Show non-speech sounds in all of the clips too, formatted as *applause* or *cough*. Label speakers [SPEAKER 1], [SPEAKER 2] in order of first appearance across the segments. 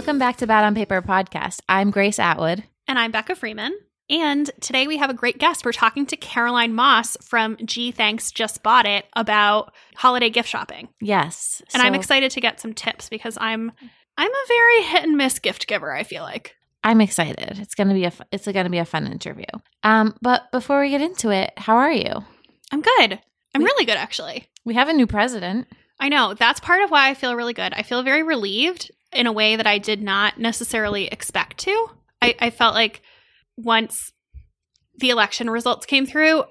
[SPEAKER 1] Welcome back to Bad on Paper podcast. I'm Grace Atwood.
[SPEAKER 2] And I'm Becca Freeman. And today we have a great guest. We're talking to Caroline Moss from Gee Thanks Just Bought It about holiday gift shopping.
[SPEAKER 1] Yes.
[SPEAKER 2] And I'm excited to get some tips because I'm I'm a very hit and miss gift giver, I feel like.
[SPEAKER 1] I'm excited. It's going to be a it's going to be a fun interview. Um but before we get into it, how are you?
[SPEAKER 2] I'm good. I'm
[SPEAKER 1] We-
[SPEAKER 2] really good actually.
[SPEAKER 1] We have a new president.
[SPEAKER 2] I know. That's part of why I feel really good. I feel very relieved in a way that I did not necessarily expect to. I, I felt like once the election results came through,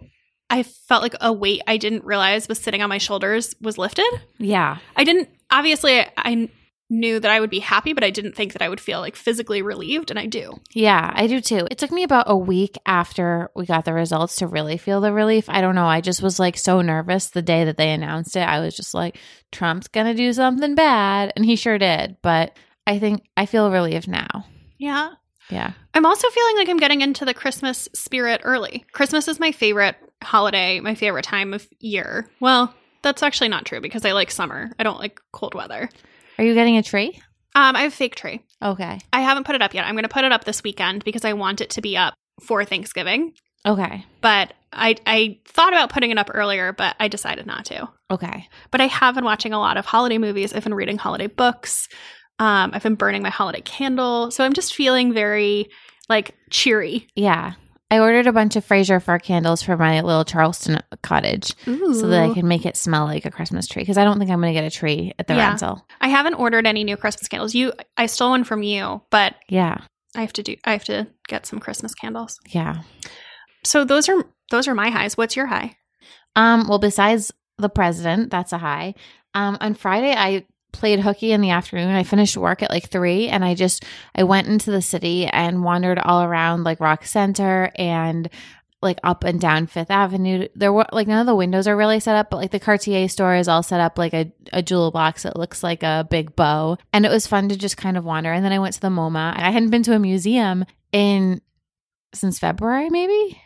[SPEAKER 2] I felt like a weight I didn't realize was sitting on my shoulders was lifted.
[SPEAKER 1] Yeah.
[SPEAKER 2] I didn't, obviously, I, I knew that I would be happy, but I didn't think that I would feel like physically relieved, and I do.
[SPEAKER 1] Yeah, I do too. It took me about a week after we got the results to really feel the relief. I don't know. I just was like so nervous the day that they announced it. I was just like, Trump's going to do something bad. And he sure did. But I think I feel relieved now.
[SPEAKER 2] Yeah.
[SPEAKER 1] Yeah.
[SPEAKER 2] I'm also feeling like I'm getting into the Christmas spirit early. Christmas is my favorite holiday, my favorite time of year. Well, that's actually not true because I like summer. I don't like cold weather.
[SPEAKER 1] Are you getting a tree?
[SPEAKER 2] Um, I have a fake tree.
[SPEAKER 1] Okay.
[SPEAKER 2] I haven't put it up yet. I'm going to put it up this weekend because I want it to be up for Thanksgiving.
[SPEAKER 1] Okay.
[SPEAKER 2] But I I thought about putting it up earlier, but I decided not to.
[SPEAKER 1] Okay.
[SPEAKER 2] But I have been watching a lot of holiday movies. I've been reading holiday books. Um, I've been burning my holiday candle. So I'm just feeling very like cheery.
[SPEAKER 1] Yeah. I ordered a bunch of Fraser fir candles for my little Charleston cottage so that I can make it smell like a Christmas tree because I don't think I'm going to get a tree at the
[SPEAKER 2] Yeah.
[SPEAKER 1] rental.
[SPEAKER 2] I haven't ordered any new Christmas candles. You, I stole one from you, but
[SPEAKER 1] Yeah.
[SPEAKER 2] I have to do. I have to get some Christmas candles.
[SPEAKER 1] Yeah.
[SPEAKER 2] So those are those are my highs. What's your high?
[SPEAKER 1] Um, well, besides the president, that's a high. Um, on Friday, I played hooky in the afternoon. I finished work at like three, and I just I went into the city and wandered all around like Rock Center and like up and down Fifth Avenue. There were like none of the windows are really set up, but like the Cartier store is all set up like a, a jewel box that looks like a big bow. And it was fun to just kind of wander. And then I went to the MoMA. I hadn't been to a museum in since February, maybe.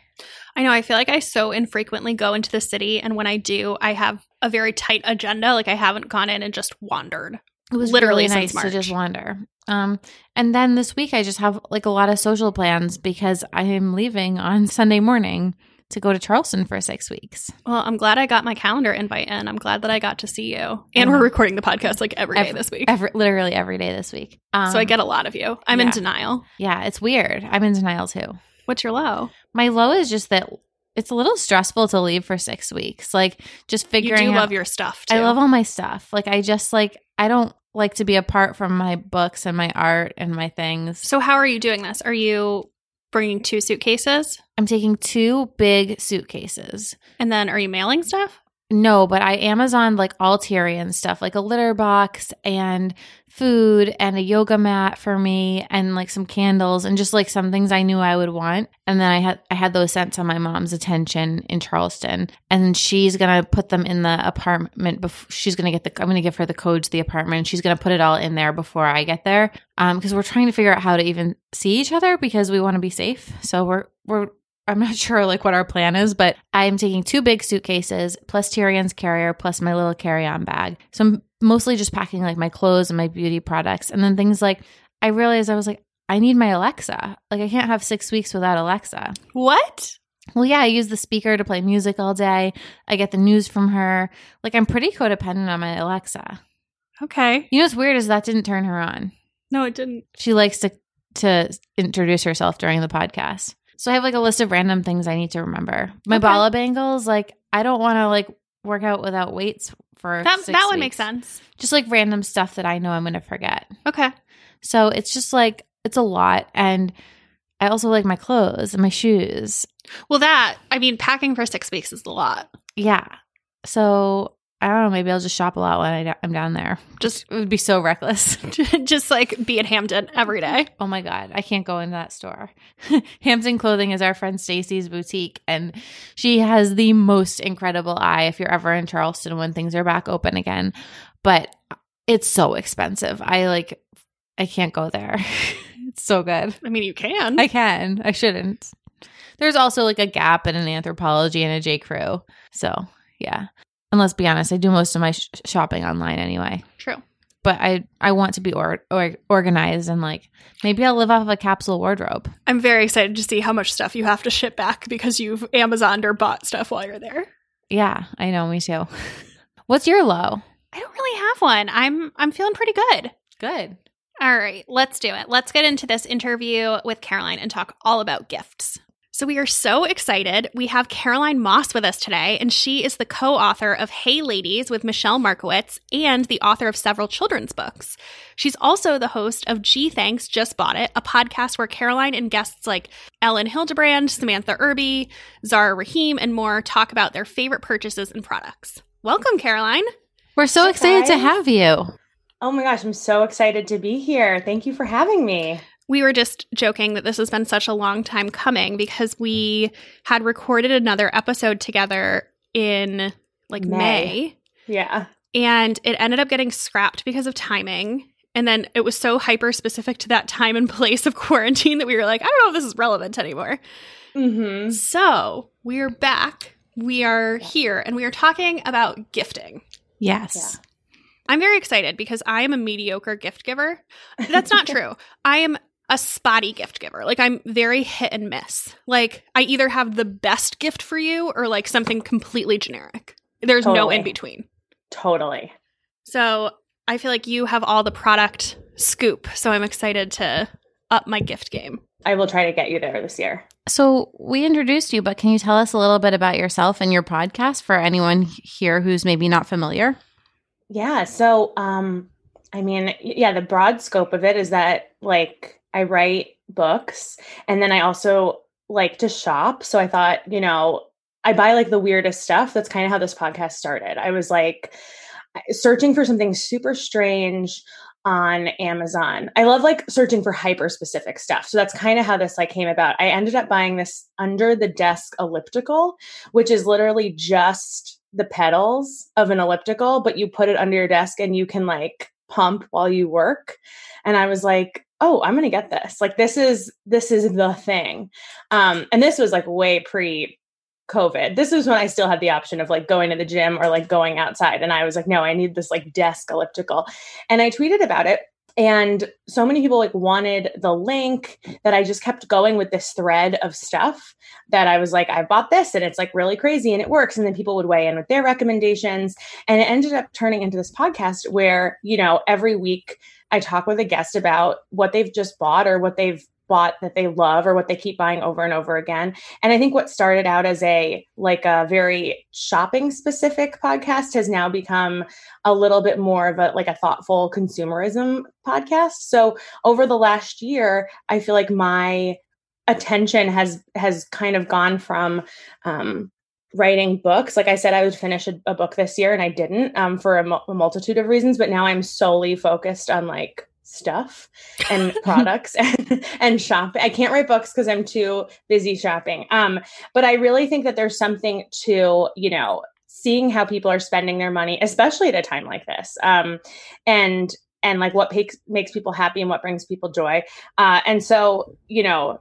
[SPEAKER 2] I know. I feel like I so infrequently go into the city, and when I do, I have a very tight agenda. Like I haven't gone in and just wandered.
[SPEAKER 1] It was
[SPEAKER 2] Literally
[SPEAKER 1] really nice to just
[SPEAKER 2] March.
[SPEAKER 1] wander. Um, and then this week I just have like a lot of social plans because I am leaving on *laughs* Sunday morning to go to Charleston for six weeks.
[SPEAKER 2] Well, I'm glad I got my calendar invite in. I'm glad that I got to see you, and we're recording the podcast like every day
[SPEAKER 1] Every-
[SPEAKER 2] this week.
[SPEAKER 1] Every, literally every day this week. Um,
[SPEAKER 2] so I get a lot of you. I'm in denial.
[SPEAKER 1] yeah, it's weird. I'm in denial too.
[SPEAKER 2] What's your low?
[SPEAKER 1] My low is just that it's a little stressful to leave for six weeks. Like just figuring
[SPEAKER 2] you do
[SPEAKER 1] out.
[SPEAKER 2] love your stuff too.
[SPEAKER 1] I love all my stuff. Like I just like I don't like to be apart from my books and my art and my things.
[SPEAKER 2] So how are you doing this? Are you bringing two suitcases,
[SPEAKER 1] I'm taking two big suitcases.
[SPEAKER 2] and then are you mailing stuff?
[SPEAKER 1] No, but I Amazon like all Tyrion stuff, like a litter box and food and a yoga mat for me and like some candles and just like some things I knew I would want. And then I had I had those sent to my mom's attention in Charleston, and she's gonna put them in the apartment. Before she's gonna get the I'm gonna give her the code to the apartment. She's gonna put it all in there before I get there, um, because we're trying to figure out how to even see each other because we want to be safe. So we're we're I'm not *laughs* sure like what our plan is, but I'm taking two big suitcases plus Tyrion's carrier plus my little carry-on bag. So I'm mostly just packing like my clothes and my beauty products. And then things like I realized I was like, I need my Alexa. Like I can't have six weeks without Alexa.
[SPEAKER 2] What?
[SPEAKER 1] Well, yeah, I use the speaker to play music all day. I get the news from her. Like I'm pretty codependent on my Alexa.
[SPEAKER 2] Okay.
[SPEAKER 1] You know what's weird is that didn't turn her on.
[SPEAKER 2] No, it didn't.
[SPEAKER 1] She likes to to introduce herself during the podcast. So I have like a list of random things I need to remember. My
[SPEAKER 2] Okay.
[SPEAKER 1] bala bangles, like I don't want to like work out without weights for
[SPEAKER 2] That that
[SPEAKER 1] weeks.
[SPEAKER 2] makes sense.
[SPEAKER 1] Just like random stuff that I know I'm going to forget.
[SPEAKER 2] Okay.
[SPEAKER 1] So it's just like it's a lot, and I also like my clothes and my shoes.
[SPEAKER 2] Well, that I mean, packing for six weeks is a lot.
[SPEAKER 1] Yeah. So I don't know. Maybe I'll just shop a lot when I, I'm down there.
[SPEAKER 2] Just
[SPEAKER 1] It would be so reckless. *laughs*
[SPEAKER 2] just like be at Hampden every day.
[SPEAKER 1] Oh my god, I can't go into that store. *laughs* Hampden Clothing is our friend Stacy's boutique and she has the most incredible eye if you're ever in Charleston when things are back open again. But it's so expensive. I like I can't go there. *laughs* it's so good.
[SPEAKER 2] I mean, you can.
[SPEAKER 1] I can. I shouldn't. There's also like a Gap and an Anthropologie and a J Crew. So, yeah. And let's be honest, I do most of my sh- shopping online anyway.
[SPEAKER 2] True.
[SPEAKER 1] but I I want to be or, or, organized and like maybe I'll live off of a capsule wardrobe.
[SPEAKER 2] I'm very excited to see how much stuff you have to ship back because you've Amazoned or bought stuff while you're there.
[SPEAKER 1] Yeah, I know, me too. *laughs* What's your low?
[SPEAKER 2] I don't really have one. I'm I'm feeling pretty good.
[SPEAKER 1] Good.
[SPEAKER 2] All right, let's do it. Let's get into this interview with Caroline and talk all about gifts. So, we are so excited. We have Caroline Moss with us today, and she is the co author of Hey Ladies with Michelle Markowitz and the author of several children's books. She's also the host of Gee Thanks Just Bought It, a podcast where Caroline and guests like Elin Hilderbrand, Samantha Irby, Zara Rahim, and more talk about their favorite purchases and products. Welcome, Caroline.
[SPEAKER 1] We're so excited to have you.
[SPEAKER 3] Oh my gosh, I'm so excited to be here. Thank you for having me.
[SPEAKER 2] We were just joking that this has been such a long time coming because we had recorded another episode together in like May. May.
[SPEAKER 3] Yeah.
[SPEAKER 2] And it ended up getting scrapped because of timing. And then it was so hyper specific to that time and place of quarantine that we were like, I don't know if this is relevant anymore.
[SPEAKER 3] Mm-hmm.
[SPEAKER 2] So we're back. We are yeah. here and we are talking about gifting.
[SPEAKER 1] Yes. Yeah.
[SPEAKER 2] I'm very excited because I am a mediocre gift giver. That's not *laughs* true. I am a spotty gift giver. Like I'm very hit and miss. Like I either have the best gift for you or like something completely generic. There's totally. no in between.
[SPEAKER 3] Totally.
[SPEAKER 2] So I feel like you have all the product scoop. So I'm excited to up my gift game.
[SPEAKER 3] I will try to get you there this year.
[SPEAKER 1] So we introduced you, but can you tell us a little bit about yourself and your podcast for anyone here who's maybe not familiar?
[SPEAKER 3] Yeah. So, um, I mean, yeah, the broad scope of it is that like I write books and then I also like to shop. So I thought, you know, I buy like the weirdest stuff. That's kind of how this podcast started. I was like searching for something super strange on Amazon. I love like searching for hyper specific stuff. So that's kind of how this like came about. I ended up buying this under the desk elliptical, which is literally just the pedals of an elliptical, but you put it under your desk and you can like pump while you work. And I was like, oh, I'm gonna get this. Like this is this is the thing. Um, and this was like way pre COVID. This was when I still had the option of like going to the gym or like going outside. And I was like, no, I need this like desk elliptical. And I tweeted about it and so many people like wanted the link that i just kept going with this thread of stuff that i was like i bought this and it's like really crazy and it works and then people would weigh in with their recommendations and it ended up turning into this podcast where you know every week i talk with a guest about what they've just bought or what they've bought that they love or what they keep buying over and over again. And I think what started out as a like a very shopping specific podcast has now become a little bit more of a like a thoughtful consumerism podcast. So over the last year, I feel like my attention has has kind of gone from um writing books like i said i would finish a, a book this year and i didn't um, for a, a multitude of reasons but now i'm solely focused on like stuff and *laughs* products and, and shopping. I can't write books because I'm too busy shopping. Um, but I really think that there's something to, you know, seeing how people are spending their money, especially at a time like this. Um, and and like what makes makes people happy and what brings people joy. Uh, and so, you know,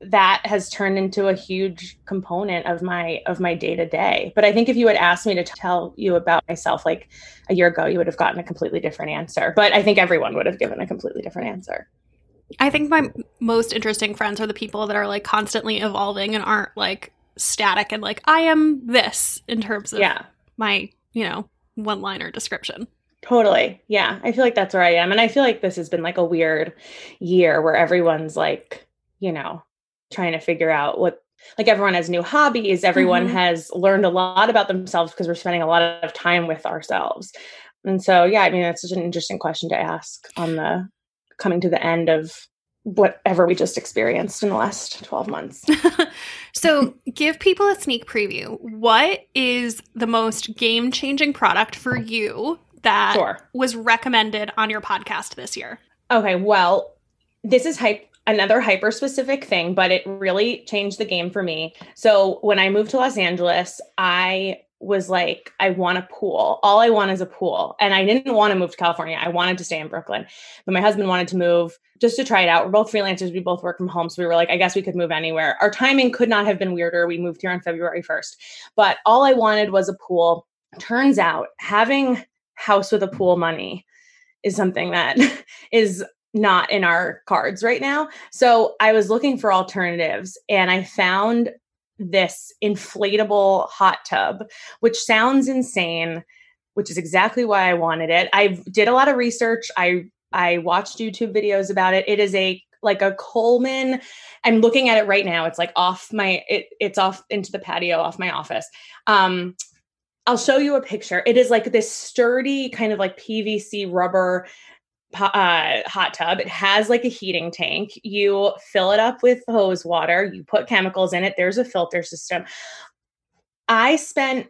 [SPEAKER 3] that has turned into a huge component of my of my day to day but i think if you had asked me to tell you about myself like a year ago you would have gotten a completely different answer. But i think everyone would have given a completely different answer.
[SPEAKER 2] I think my most interesting friends are the people that are like constantly evolving and aren't like static and like i am this in terms of yeah. my you know one liner description.
[SPEAKER 3] Totally. Yeah. I feel like that's where i am. And i feel like this has been like a weird year where everyone's like you know trying to figure out what like everyone has new hobbies. Everyone mm-hmm. has learned a lot about themselves because we're spending a lot of time with ourselves. And so yeah i mean that's such an interesting question to ask on the coming to the end of whatever we just experienced in the last 12 months. *laughs*
[SPEAKER 2] So give people a sneak preview. What is the most game changing product for you that sure. was recommended on your podcast this year?
[SPEAKER 3] Okay well this is hype another hyper specific thing, but it really changed the game for me. So when I moved to Los Angeles, I was like, I want a pool. All I want is a pool. And I didn't want to move to California. I wanted to stay in Brooklyn. But my husband wanted to move just to try it out. We're both freelancers. We both work from home. So we were like, I guess we could move anywhere. Our timing could not have been weirder. We moved here on February 1st. But all I wanted was a pool. Turns out having house with a pool money is something that *laughs* is not in our cards right now. So I was looking for alternatives and I found this inflatable hot tub, which sounds insane, which is exactly why I wanted it. I did a lot of research. I I watched YouTube videos about it. It is a like a Coleman. I'm looking at it right now. It's like off my it, it's off into the patio off my office. Um I'll show you a picture. It is like this sturdy kind of like PVC rubber uh, hot tub. It has like a heating tank. You fill it up with hose water. You put chemicals in it. There's a filter system. I spent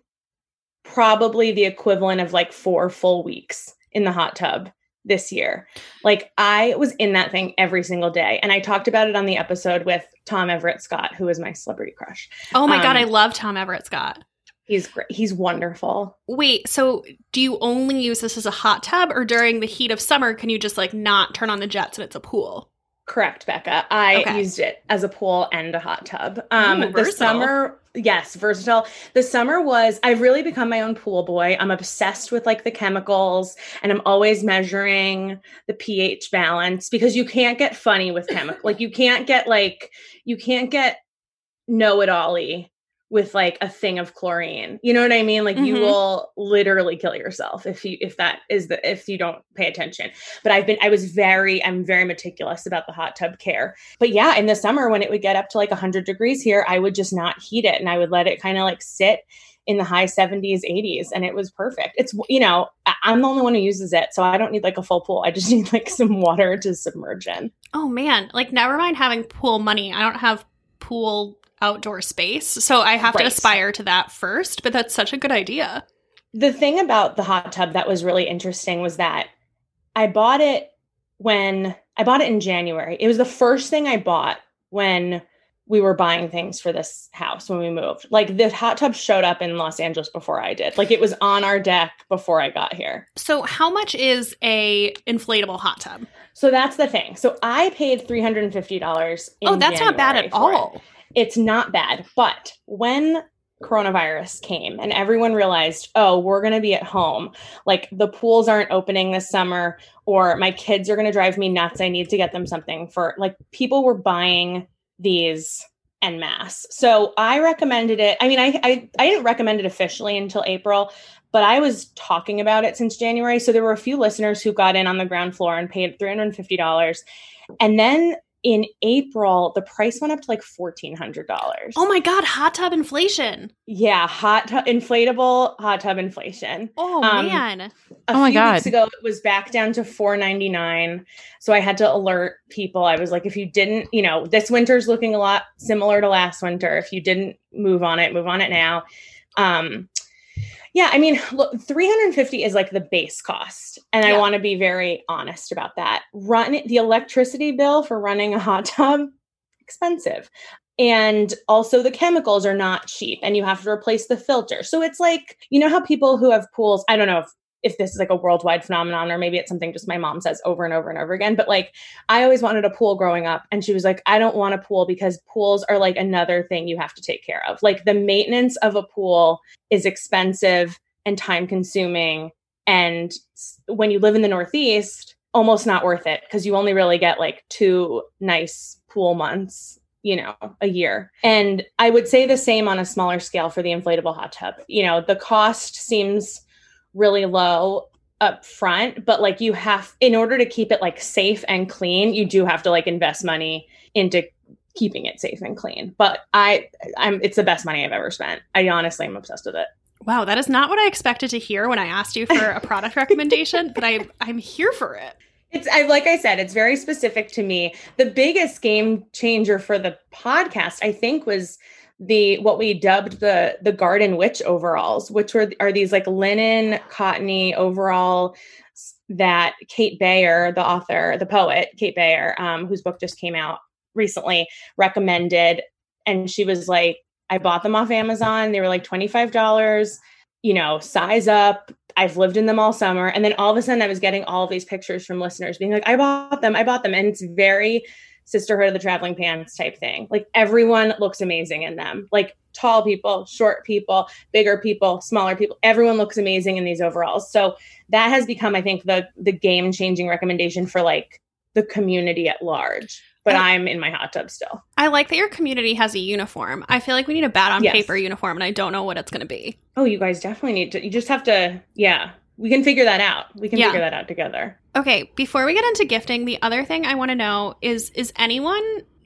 [SPEAKER 3] probably the equivalent of like four full weeks in the hot tub this year. Like I was in that thing every single day. And I talked about it on the episode with Tom Everett Scott, who is my celebrity crush.
[SPEAKER 2] Oh my um, God, I love Tom Everett Scott.
[SPEAKER 3] He's great. He's wonderful.
[SPEAKER 2] Wait, so do you only use this as a hot tub or during the heat of summer can you just like not turn on the jets and it's a pool?
[SPEAKER 3] Correct, Becca. I okay. used it as a pool and a hot tub. Um Ooh, the summer yes, versatile. The summer was I've really become my own pool boy. I'm obsessed with like the chemicals and I'm always measuring the pH balance because you can't get funny with chemical. like you can't get like you can't get know it all with like a thing of chlorine. You know what I mean? Like mm-hmm. you will literally kill yourself if you if that is the if you don't pay attention. But I've been I was very I'm very meticulous about the hot tub care. But yeah, in the summer when it would get up to like 100 degrees here, I would just not heat it and I would let it kind of like sit in the high 70s 80s and it was perfect it's you know i'm the only one who uses it so i don't need like a full pool i just *laughs* need like some water to submerge in
[SPEAKER 2] oh man like never mind having pool money i don't have pool outdoor space. So I have right. to aspire to that first, but that's such a good idea.
[SPEAKER 3] The thing about the hot tub that was really interesting was that I bought it when I bought it in January. It was the first thing I bought when we were buying things for this house when we moved. Like the hot tub showed up in Los Angeles before I did. Like it was on our deck before I got here.
[SPEAKER 2] So how much is a inflatable hot tub?
[SPEAKER 3] So that's the thing. So I paid $350 Oh,
[SPEAKER 2] that's
[SPEAKER 3] January
[SPEAKER 2] not bad at all.
[SPEAKER 3] It it's not bad. But when coronavirus came and everyone realized, oh, we're going to be at home, like the pools aren't opening this summer, or my kids are going to drive me nuts. I need to get them something for like people were buying these en masse. So I recommended it. I mean, I, I, I didn't recommend it officially until April, but I was talking about it since January. So there were a few listeners who got in on the ground floor and paid $350. And then in April, the price went up to like fourteen hundred dollars.
[SPEAKER 2] Oh my god, hot tub inflation!
[SPEAKER 3] Yeah, hot tub inflatable hot tub inflation.
[SPEAKER 2] Oh um, man!
[SPEAKER 1] oh my god!
[SPEAKER 3] Weeks ago, it was back down to four ninety nine. So I had to alert people. I was like, if you didn't, you know, this winter's looking a lot similar to last winter. If you didn't move on it, move on it now. Um, yeah, I mean, look, 350 is like the base cost. And yeah. I want to be very honest about that. Run the electricity bill for running a hot tub expensive. And also the chemicals are not cheap and you have to replace the filter. So it's like, you know how people who have pools, I don't know if if this is like a worldwide phenomenon or maybe it's something just my mom says over and over and over again but like i always wanted a pool growing up and she was like i don't want a pool because pools are like another thing you have to take care of. Like the maintenance of a pool is expensive and time consuming and when you live in the northeast almost not worth it because you only really get like two nice pool months you know a year. And i would say the same on a smaller scale for the inflatable hot tub. You know the cost seems really low up front but like you have in order to keep it like safe and clean you do have to like invest money into keeping it safe and clean. But i i'm it's the best money i've ever spent. I honestly am obsessed with it.
[SPEAKER 2] Wow that is not what i expected to hear when i asked you for a product recommendation but i i'm here for it.
[SPEAKER 3] It's I like I said, it's very specific to me. The biggest game changer for the podcast, I think, was the what we dubbed the the garden witch overalls which were are these like linen cottony overall that Kate Baer the author the poet Kate Baer um, whose book just came out recently recommended. And she was like i bought them off amazon. They were like $25 you know size up. I've lived in them all summer. And then all of a sudden i was getting all these pictures from listeners being like i bought them. I bought them. And it's very sisterhood of the traveling pants type thing like everyone looks amazing in them like tall people, short people, bigger people, smaller people. Everyone looks amazing in these overalls. So that has become, I think, the the game changing recommendation for like the community at large. But I, am in my hot tub still.
[SPEAKER 2] I like that your community has a uniform. I feel like we need a bad on yes. paper uniform, and I don't know what it's going to be.
[SPEAKER 3] Oh, you guys definitely need to. You just have to, yeah. We can figure that out. We can yeah. figure that out together.
[SPEAKER 2] Okay, before we get into gifting, the other thing I want to know is is anyone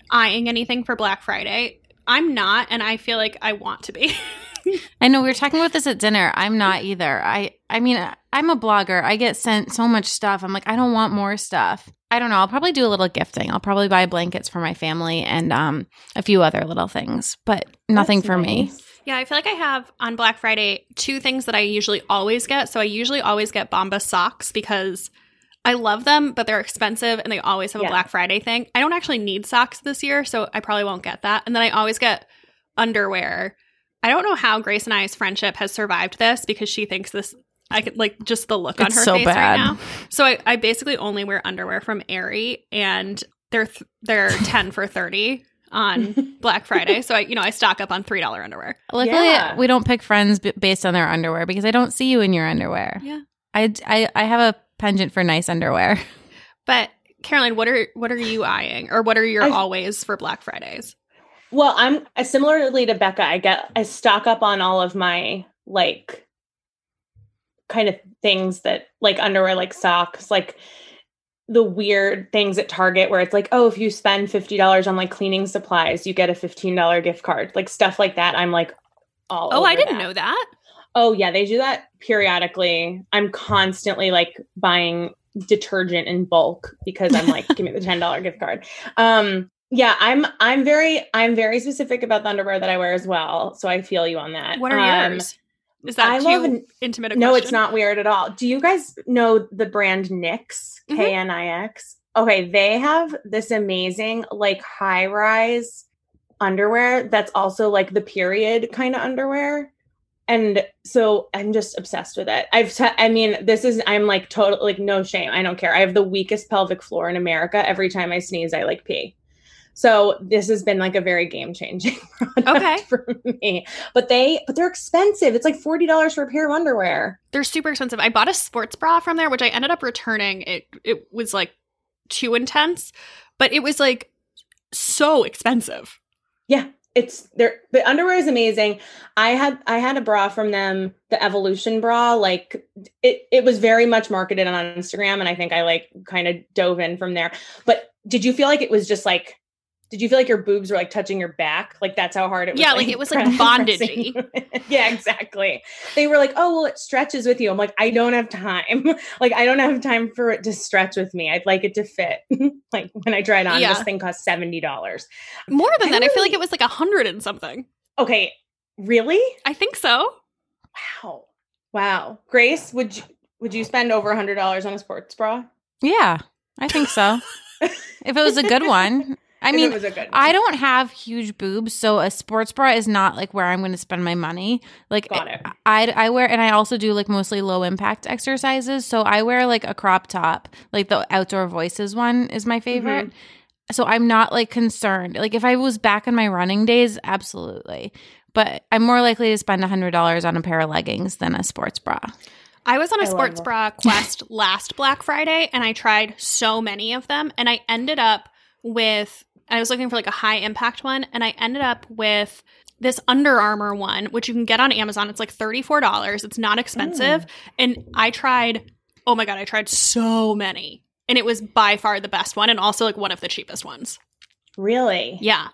[SPEAKER 2] eyeing anything for Black Friday? I'm not, and I feel like I want to be. *laughs*
[SPEAKER 1] I know we were talking about this at dinner. I'm not either. I I mean, I'm a blogger. I get sent so much stuff. I'm like, I don't want more stuff. I don't know. I'll probably do a little gifting. I'll probably buy blankets for my family and um a few other little things, but nothing That's for nice. me.
[SPEAKER 2] Yeah, I feel like I have on Black Friday two things that I usually always get. So I usually always get Bomba socks because I love them, but they're expensive and they always have a. Black Friday thing. I don't actually need socks this year, so I probably won't get that. And then I always get underwear. I don't know how Grace and I's friendship has survived this because she thinks this I could like just the look it's on her so face bad. right now. So I, I basically only wear underwear from Aerie and they're th- they're *laughs* 10 for 30 on *laughs* Black Friday. So I, you know, I stock up on three dollar underwear.
[SPEAKER 1] Luckily, yeah. we don't pick friends b- based on their underwear because I don't see you in your underwear.
[SPEAKER 2] Yeah,
[SPEAKER 1] I, I, I have a penchant for nice underwear. *laughs*
[SPEAKER 2] But Caroline, what are what are you eyeing, or what are your I, always for Black Fridays?
[SPEAKER 3] Well, I'm uh, similarly to Becca. I get I stock up on all of my like kind of things that like underwear, like socks, like the weird things at Target where it's like, oh, if you spend fifty dollars on like cleaning supplies, you get a fifteen dollar gift card, like stuff like that. I'm like, all.
[SPEAKER 2] Oh, I didn't
[SPEAKER 3] that.
[SPEAKER 2] know that.
[SPEAKER 3] Oh yeah, they do that periodically. I'm constantly like buying detergent in bulk because I'm like, give me the ten dollar gift card. Um, yeah, I'm I'm very I'm very specific about the underwear that I wear as well. So I feel you on that.
[SPEAKER 2] What are um, yours? Is that I too love, intimate?
[SPEAKER 3] no, it's not weird at all. Do you guys know the brand Knix? Mm-hmm. K N I X. Okay, they have this amazing like high rise underwear that's also like the period kind of underwear and so i'm just obsessed with it i've t- i mean this is i'm like total like no shame i don't care i have the weakest pelvic floor in america every time i sneeze i like pee so this has been like a very game changing *laughs* product okay. for me. But they but they're expensive. It's like $40 for a pair of underwear.
[SPEAKER 2] They're super expensive. I bought a sports bra from there which I ended up returning. It it was like too intense, but it was like so expensive.
[SPEAKER 3] Yeah it's there the underwear is amazing i had i had a bra from them the evolution bra like it it was very much marketed on instagram and i think i like kind of dove in from there but did you feel like it was just like did you feel like your boobs were like touching your back? Like that's how hard it was.
[SPEAKER 2] Yeah, like, *laughs* like it was like bondagey. *laughs*
[SPEAKER 3] yeah, exactly. They were like, "Oh, well, it stretches with you." I'm like, I don't have time. *laughs* like I don't have time for it to stretch with me. I'd like it to fit. like when I tried on, yeah. this thing cost seventy dollars.
[SPEAKER 2] More than I that, really... I feel like it was like a hundred and something.
[SPEAKER 3] Okay, really?
[SPEAKER 2] I think so.
[SPEAKER 3] Wow, wow. Grace, would you would you spend over a hundred dollars on a sports bra?
[SPEAKER 1] Yeah, I think so. if it was a good one. I mean, I don't have huge boobs, so a sports bra is not like where I'm going to spend my money. Like, I, I wear, and I also do like mostly low impact exercises. So I wear like a crop top, like the Outdoor Voices one is my favorite. Mm-hmm. So I'm not like concerned. Like if I was back in my running days, absolutely. But I'm more likely to spend $100 on a pair of leggings than a sports bra.
[SPEAKER 2] I was on a I sports bra quest *laughs* last Black Friday and I tried so many of them and I ended up with I was looking for like a high impact one, and I ended up with this Under Armour one, which you can get on Amazon. It's like $34. It's not expensive. Mm. And I tried, oh my God, I tried so many. And it was by far the best one and also like one of the cheapest ones.
[SPEAKER 3] Really?
[SPEAKER 2] Yeah.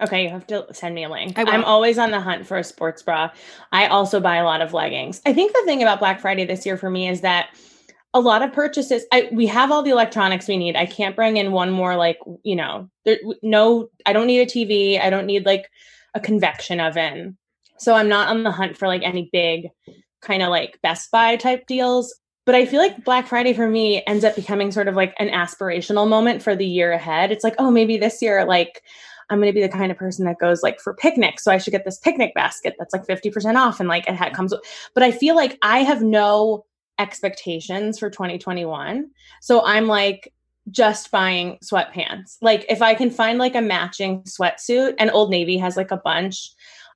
[SPEAKER 3] Okay, you have to send me a link. I'm always on the hunt for a sports bra. I also buy a lot of leggings. I think the thing about Black Friday this year for me is that a lot of purchases I, we have all the electronics we need. I can't bring in one more like you know there, no i don't need a tv i don't need like a convection oven. So i'm not on the hunt for like any big kind of like best buy type deals. But i feel like black friday for me ends up becoming sort of like an aspirational moment for the year ahead. It's like oh maybe this year like i'm going to be the kind of person that goes like for picnics. So i should get this picnic basket that's like 50% off and like it comes but i feel like i have no expectations for 2021. So I'm like just buying sweatpants. Like if I can find like a matching sweatsuit and Old Navy has like a bunch,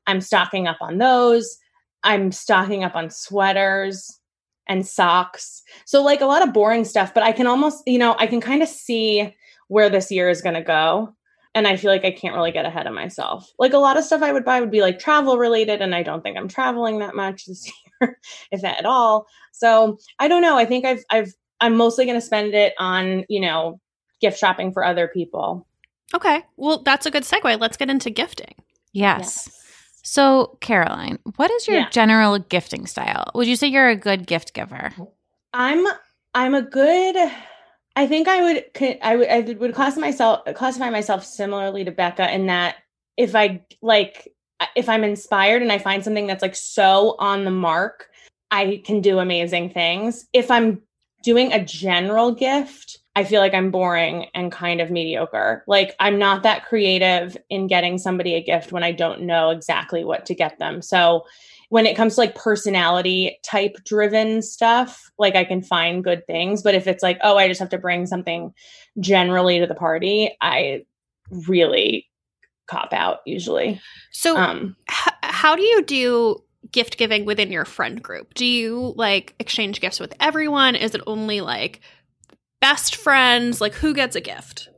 [SPEAKER 3] I'm stocking up on those. I'm stocking up on sweaters and socks. So like a lot of boring stuff, but I can almost, you know, I can kind of see where this year is going to go. And I feel like I can't really get ahead of myself. Like a lot of stuff I would buy would be like travel related, and I don't think I'm traveling that much this *laughs* year, if at all. So I don't know. I think I've I've I'm mostly going to spend it on you know gift shopping for other people.
[SPEAKER 2] Okay. Well, that's a good segue. Let's get into gifting.
[SPEAKER 1] Yes. So, Caroline, what is your
[SPEAKER 3] Yeah.
[SPEAKER 1] general gifting style? Would you say you're a good gift giver?
[SPEAKER 3] I'm I'm a good. I think I would I would I would classify myself classify myself similarly to Becca in that if I like if I'm inspired and I find something that's like so on the mark, I can do amazing things. If I'm doing a general gift, I feel like I'm boring and kind of mediocre. Like I'm not that creative in getting somebody a gift when I don't know exactly what to get them. So when it comes to like personality type driven stuff, like I can find good things. But if it's like, oh, I just have to bring something generally to the party, I really cop out usually.
[SPEAKER 2] So,
[SPEAKER 3] Um,
[SPEAKER 2] h- how do you do gift giving within your friend group? Do you like exchange gifts with everyone? Is it only like best friends? Like, who gets a gift?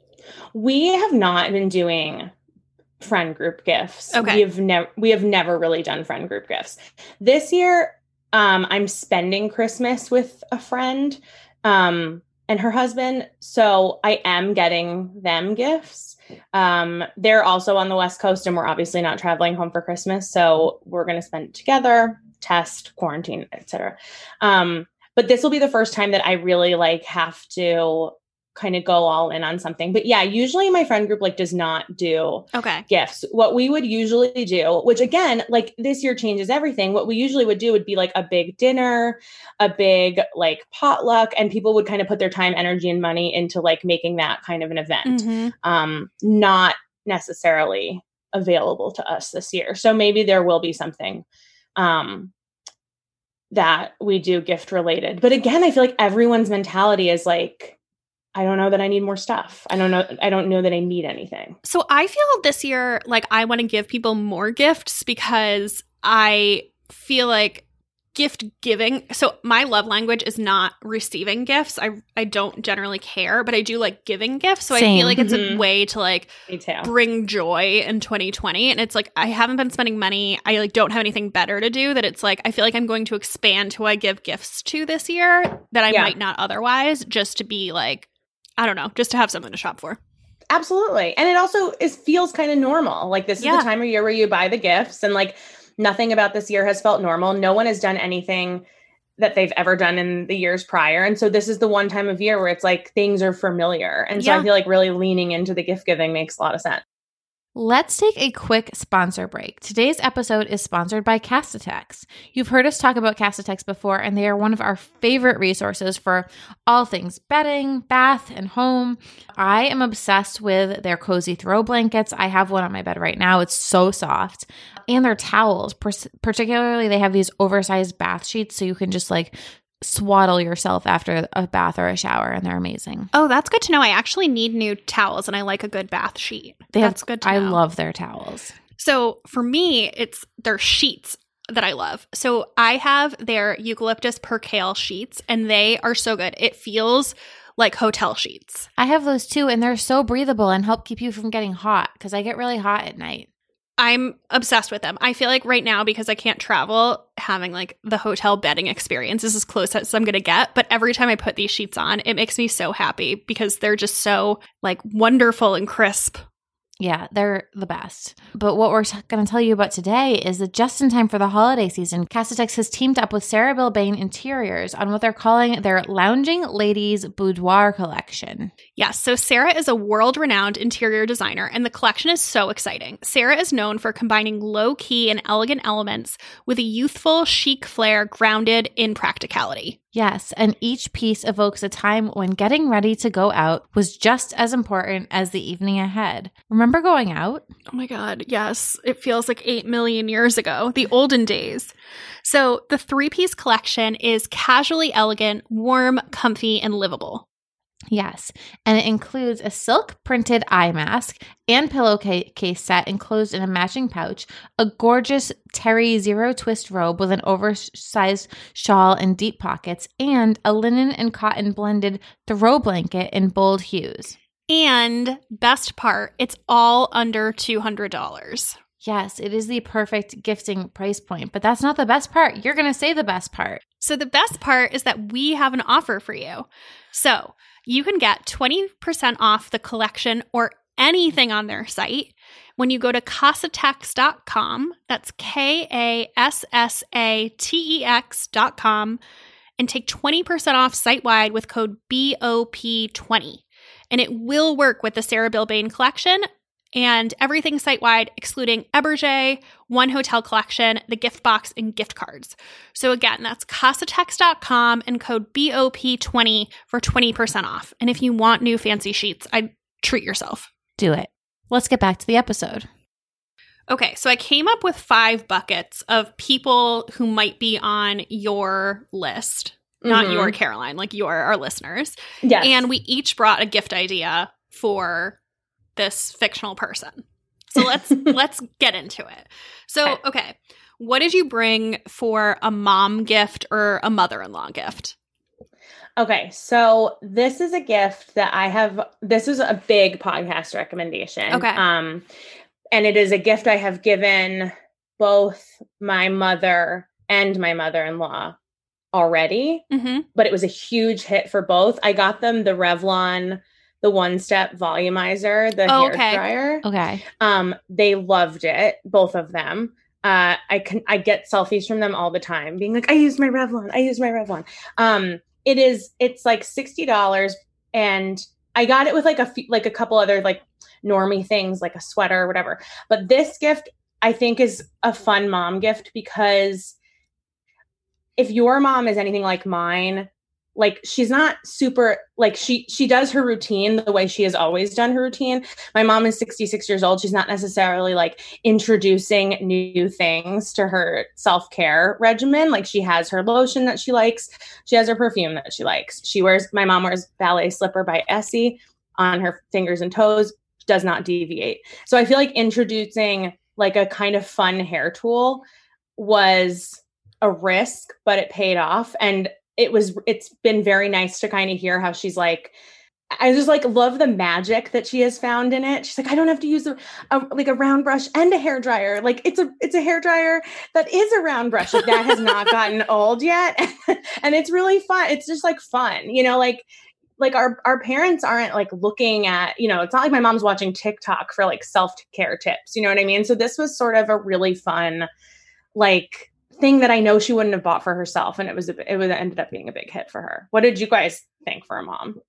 [SPEAKER 3] we have not been doing friend group gifts.
[SPEAKER 2] Okay.
[SPEAKER 3] We have never we have never really done friend group gifts. This year, um, I'm spending Christmas with a friend um and her husband. So I am getting them gifts. Um, they're also on the West Coast and we're obviously not traveling home for Christmas. So we're gonna spend it together, test, quarantine, etc. Um, but this will be the first time that I really like have to kind of go all in on something. But yeah, usually my friend group like does not do
[SPEAKER 2] Okay.
[SPEAKER 3] gifts. What we would usually do, which again, like this year changes everything. What we usually would do would be like a big dinner, a big like potluck, and people would kind of put their time, energy, and money into like making that kind of an event.
[SPEAKER 2] Mhm.
[SPEAKER 3] Um, not necessarily available to us this year. So maybe there will be something um that we do gift related. But again, I feel like everyone's mentality is like, I don't know that I need more stuff. I don't know I don't know that I need anything.
[SPEAKER 2] So I feel this year like I want to give people more gifts because I feel like gift giving. So my love language is not receiving gifts. I I don't generally care, but I do like giving gifts. So I feel like it's a
[SPEAKER 3] Mhm.
[SPEAKER 2] way to like
[SPEAKER 3] Me too.
[SPEAKER 2] bring joy in 2020 and it's like I haven't been spending money. I like don't have anything better to do that it's like I feel like I'm going to expand who I give gifts to this year that I
[SPEAKER 3] Yeah.
[SPEAKER 2] might not otherwise just to be like I don't know, just to have something to shop for.
[SPEAKER 3] Absolutely. And it also is feels kind of normal. Like this is
[SPEAKER 2] Yeah.
[SPEAKER 3] the time of year where you buy the gifts and like nothing about this year has felt normal. No one has done anything that they've ever done in the years prior. And so this is the one time of year where it's like things are familiar. And so
[SPEAKER 2] Yeah.
[SPEAKER 3] I feel like really leaning into the gift giving makes a lot of sense.
[SPEAKER 1] Let's take a quick sponsor break. Today's episode is sponsored by Kassatex. You've heard us talk about Kassatex before, and they are one of our favorite resources for all things bedding, bath, and home. I am obsessed with their cozy throw blankets. I have one on my bed right now. It's so soft. And their towels, particularly, they have these oversized bath sheets so you can just like swaddle yourself after a bath or a shower, and they're amazing.
[SPEAKER 2] Oh, that's good to know. I actually need new towels and I like a good bath sheet.
[SPEAKER 1] They
[SPEAKER 2] that's
[SPEAKER 1] have,
[SPEAKER 2] good to know.
[SPEAKER 1] I
[SPEAKER 2] know.
[SPEAKER 1] love their towels.
[SPEAKER 2] So for me, it's their sheets that I love. So I have their eucalyptus percale sheets and they are so good. It feels like hotel sheets.
[SPEAKER 1] I have those too, and they're so breathable and help keep you from getting hot because I get really hot at night.
[SPEAKER 2] I'm obsessed with them. I feel like right now because I can't travel, having like the hotel bedding experience is as close as I'm going to get, but every time I put these sheets on, it makes me so happy because they're just so like wonderful and crisp.
[SPEAKER 1] Yeah, they're the best. But what we're going to tell you about today is that just in time for the holiday season, Kassatex has teamed up with Sarah Bilbane Interiors on what they're calling their Lounging Ladies Boudoir Collection.
[SPEAKER 2] Yes, so Sarah is a world renowned interior designer, and the collection is so exciting. Sarah is known for combining low key and elegant elements with a youthful, chic flair grounded in practicality.
[SPEAKER 1] Yes, and each piece evokes a time when getting ready to go out was just as important as the evening ahead. Remember going out?
[SPEAKER 2] Oh my God, yes. It feels like 8 million years ago, the olden days. So, the three piece collection is casually elegant, warm, comfy, and livable.
[SPEAKER 1] Yes. And it includes a silk printed eye mask and pillowcase set enclosed in a matching pouch, a gorgeous terry zero twist robe with an oversized shawl and deep pockets, and a linen and cotton blended throw blanket in bold hues.
[SPEAKER 2] And best part, it's all under $200.
[SPEAKER 1] Yes, it is the perfect gifting price point, but that's not the best part. You're going to say the best part.
[SPEAKER 2] So the best part is that we have an offer for you. So you can get 20% off the collection or anything on their site when you go to kassatex.com. That's K A S S A T E X.com and take 20% off site wide with code BOP20. And it will work with the Sarah Bilbane collection and everything site wide, excluding Eberge, One Hotel Collection, the gift box, and gift cards. So again, that's kassatex.com and code BOP20 for 20% off. And if you want new fancy sheets, I'd treat yourself.
[SPEAKER 1] Do it. Let's get back to the episode.
[SPEAKER 2] Okay, so I came up with five buckets of people who might be on your list. Not
[SPEAKER 3] Mhm.
[SPEAKER 2] your Caroline, like your our listeners.
[SPEAKER 3] Yes.
[SPEAKER 2] And we each brought a gift idea for this fictional person. So let's *laughs* let's get into it. So,
[SPEAKER 3] Okay.
[SPEAKER 2] okay. What did you bring for a mom gift or a mother-in-law gift?
[SPEAKER 3] Okay, so this is a gift that I have. This is a big podcast recommendation.
[SPEAKER 2] Okay.
[SPEAKER 3] Um, and it is a gift I have given both my mother and my mother-in-law already,
[SPEAKER 2] Mm-hmm.
[SPEAKER 3] but it was a huge hit for both. I got them the Revlon, the one-step volumizer, the
[SPEAKER 2] Oh,
[SPEAKER 3] hair
[SPEAKER 2] okay.
[SPEAKER 3] dryer.
[SPEAKER 1] Okay.
[SPEAKER 3] Um, they loved it, both of them. Uh, I can I get selfies from them all the time, being like, I use my Revlon, I use my Revlon. Um, it is it's like sixty dollars, and I got it with like a few, like a couple other like normie things, like a sweater or whatever. But this gift I think is a fun mom gift because if your mom is anything like mine, like she's not super like she she does her routine the way she has always done her routine. My mom is 66 years old. She's not necessarily like introducing new things to her self-care regimen. Like she has her lotion that she likes. She has her perfume that she likes. She wears my mom wears ballet slipper by essie on her fingers and toes. Does not deviate. So i feel like introducing like a kind of fun hair tool was a risk but it paid off. And it was it's been very nice to kind of hear how she's like I just like love the magic that she has found in it. She's like, I don't have to use a, a like a round brush and a hair dryer. Like it's a it's a hair dryer that is a round brush. That has not gotten *laughs* old yet, *laughs* and it's really fun. It's just like fun, you know. Like like our our parents aren't like looking at you know. It's not like my mom's watching TikTok for like self care tips. You know what I mean? So this was sort of a really fun like thing that I know she wouldn't have bought for herself, and it was a, it was ended up being a big hit for her. What did you guys think for a mom?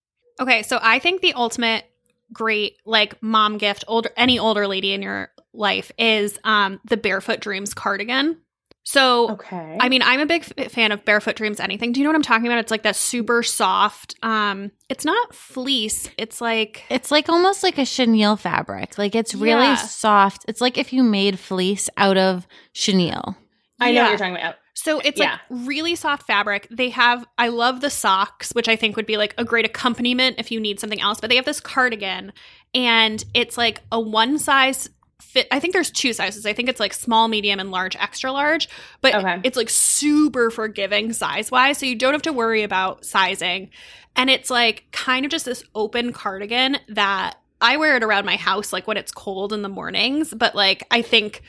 [SPEAKER 2] Okay, so I think the ultimate great like mom gift, older any older lady in your life is um the Barefoot Dreams cardigan. So
[SPEAKER 3] Okay,
[SPEAKER 2] I mean, I'm a big f- fan of Barefoot Dreams anything. Do you know what I'm talking about? It's like that super soft um it's not fleece. It's like
[SPEAKER 1] It's like almost like a chenille fabric. Like it's really
[SPEAKER 2] Yeah.
[SPEAKER 1] soft. It's like if you made fleece out of chenille.
[SPEAKER 3] I know
[SPEAKER 2] Yeah.
[SPEAKER 3] what you're talking about.
[SPEAKER 2] So it's
[SPEAKER 3] Yeah.
[SPEAKER 2] like really soft fabric. They have I love the socks, which I think would be like a great accompaniment if you need something else, but they have this cardigan and it's like a one size fit. I think there's two sizes. I think it's like small, medium and large, extra large, but
[SPEAKER 3] Okay.
[SPEAKER 2] it's like super forgiving size-wise, so you don't have to worry about sizing. And it's like kind of just this open cardigan that I wear it around my house like when it's cold in the mornings, but like I think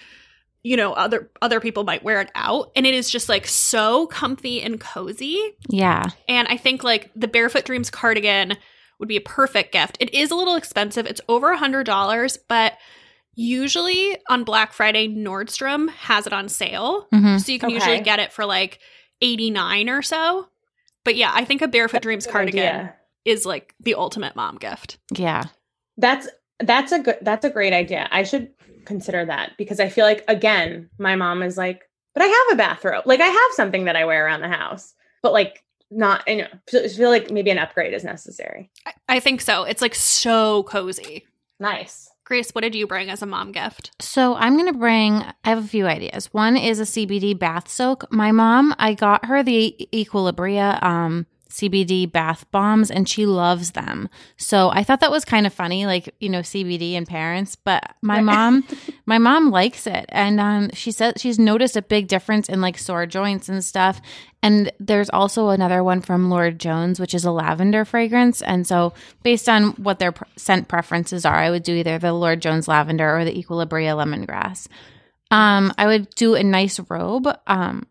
[SPEAKER 2] you know other other people might wear it out and it is just like so comfy and cozy
[SPEAKER 1] Yeah.
[SPEAKER 2] and i think like the barefoot dreams cardigan would be a perfect gift it is a little expensive it's over a hundred dollars but usually on black friday nordstrom has it on sale
[SPEAKER 1] hmm
[SPEAKER 2] so you can
[SPEAKER 3] Okay.
[SPEAKER 2] usually get it for like 89 or so but yeah i think a barefoot dreams
[SPEAKER 3] Good
[SPEAKER 2] cardigan
[SPEAKER 3] idea.
[SPEAKER 2] is like the ultimate mom gift
[SPEAKER 1] Yeah.
[SPEAKER 3] That's that's a good that's a great idea. I should consider that because I feel like again, my mom is like, but I have a bathrobe. Like I have something that I wear around the house, but like not. You know, feel, feel like maybe an upgrade is necessary.
[SPEAKER 2] I, I think so it's like so cozy
[SPEAKER 3] Nice.
[SPEAKER 2] grace what did you bring as a mom gift
[SPEAKER 1] So I'm going to bring, I have a few ideas. One is a CBD bath soak. My mom, I got her the Equilibria um, CBD bath bombs and she loves them. So I thought that was kind of funny, like, you know, CBD and parents. But my mom, *laughs* my mom likes it. And um, she said she's noticed a big difference in like sore joints and stuff. And there's also another one from Lord Jones, which is a lavender fragrance. And so, based on what their pr- scent preferences are, I would do either the Lord Jones lavender or the Equilibria lemongrass. Um, I would do a nice robe. Um,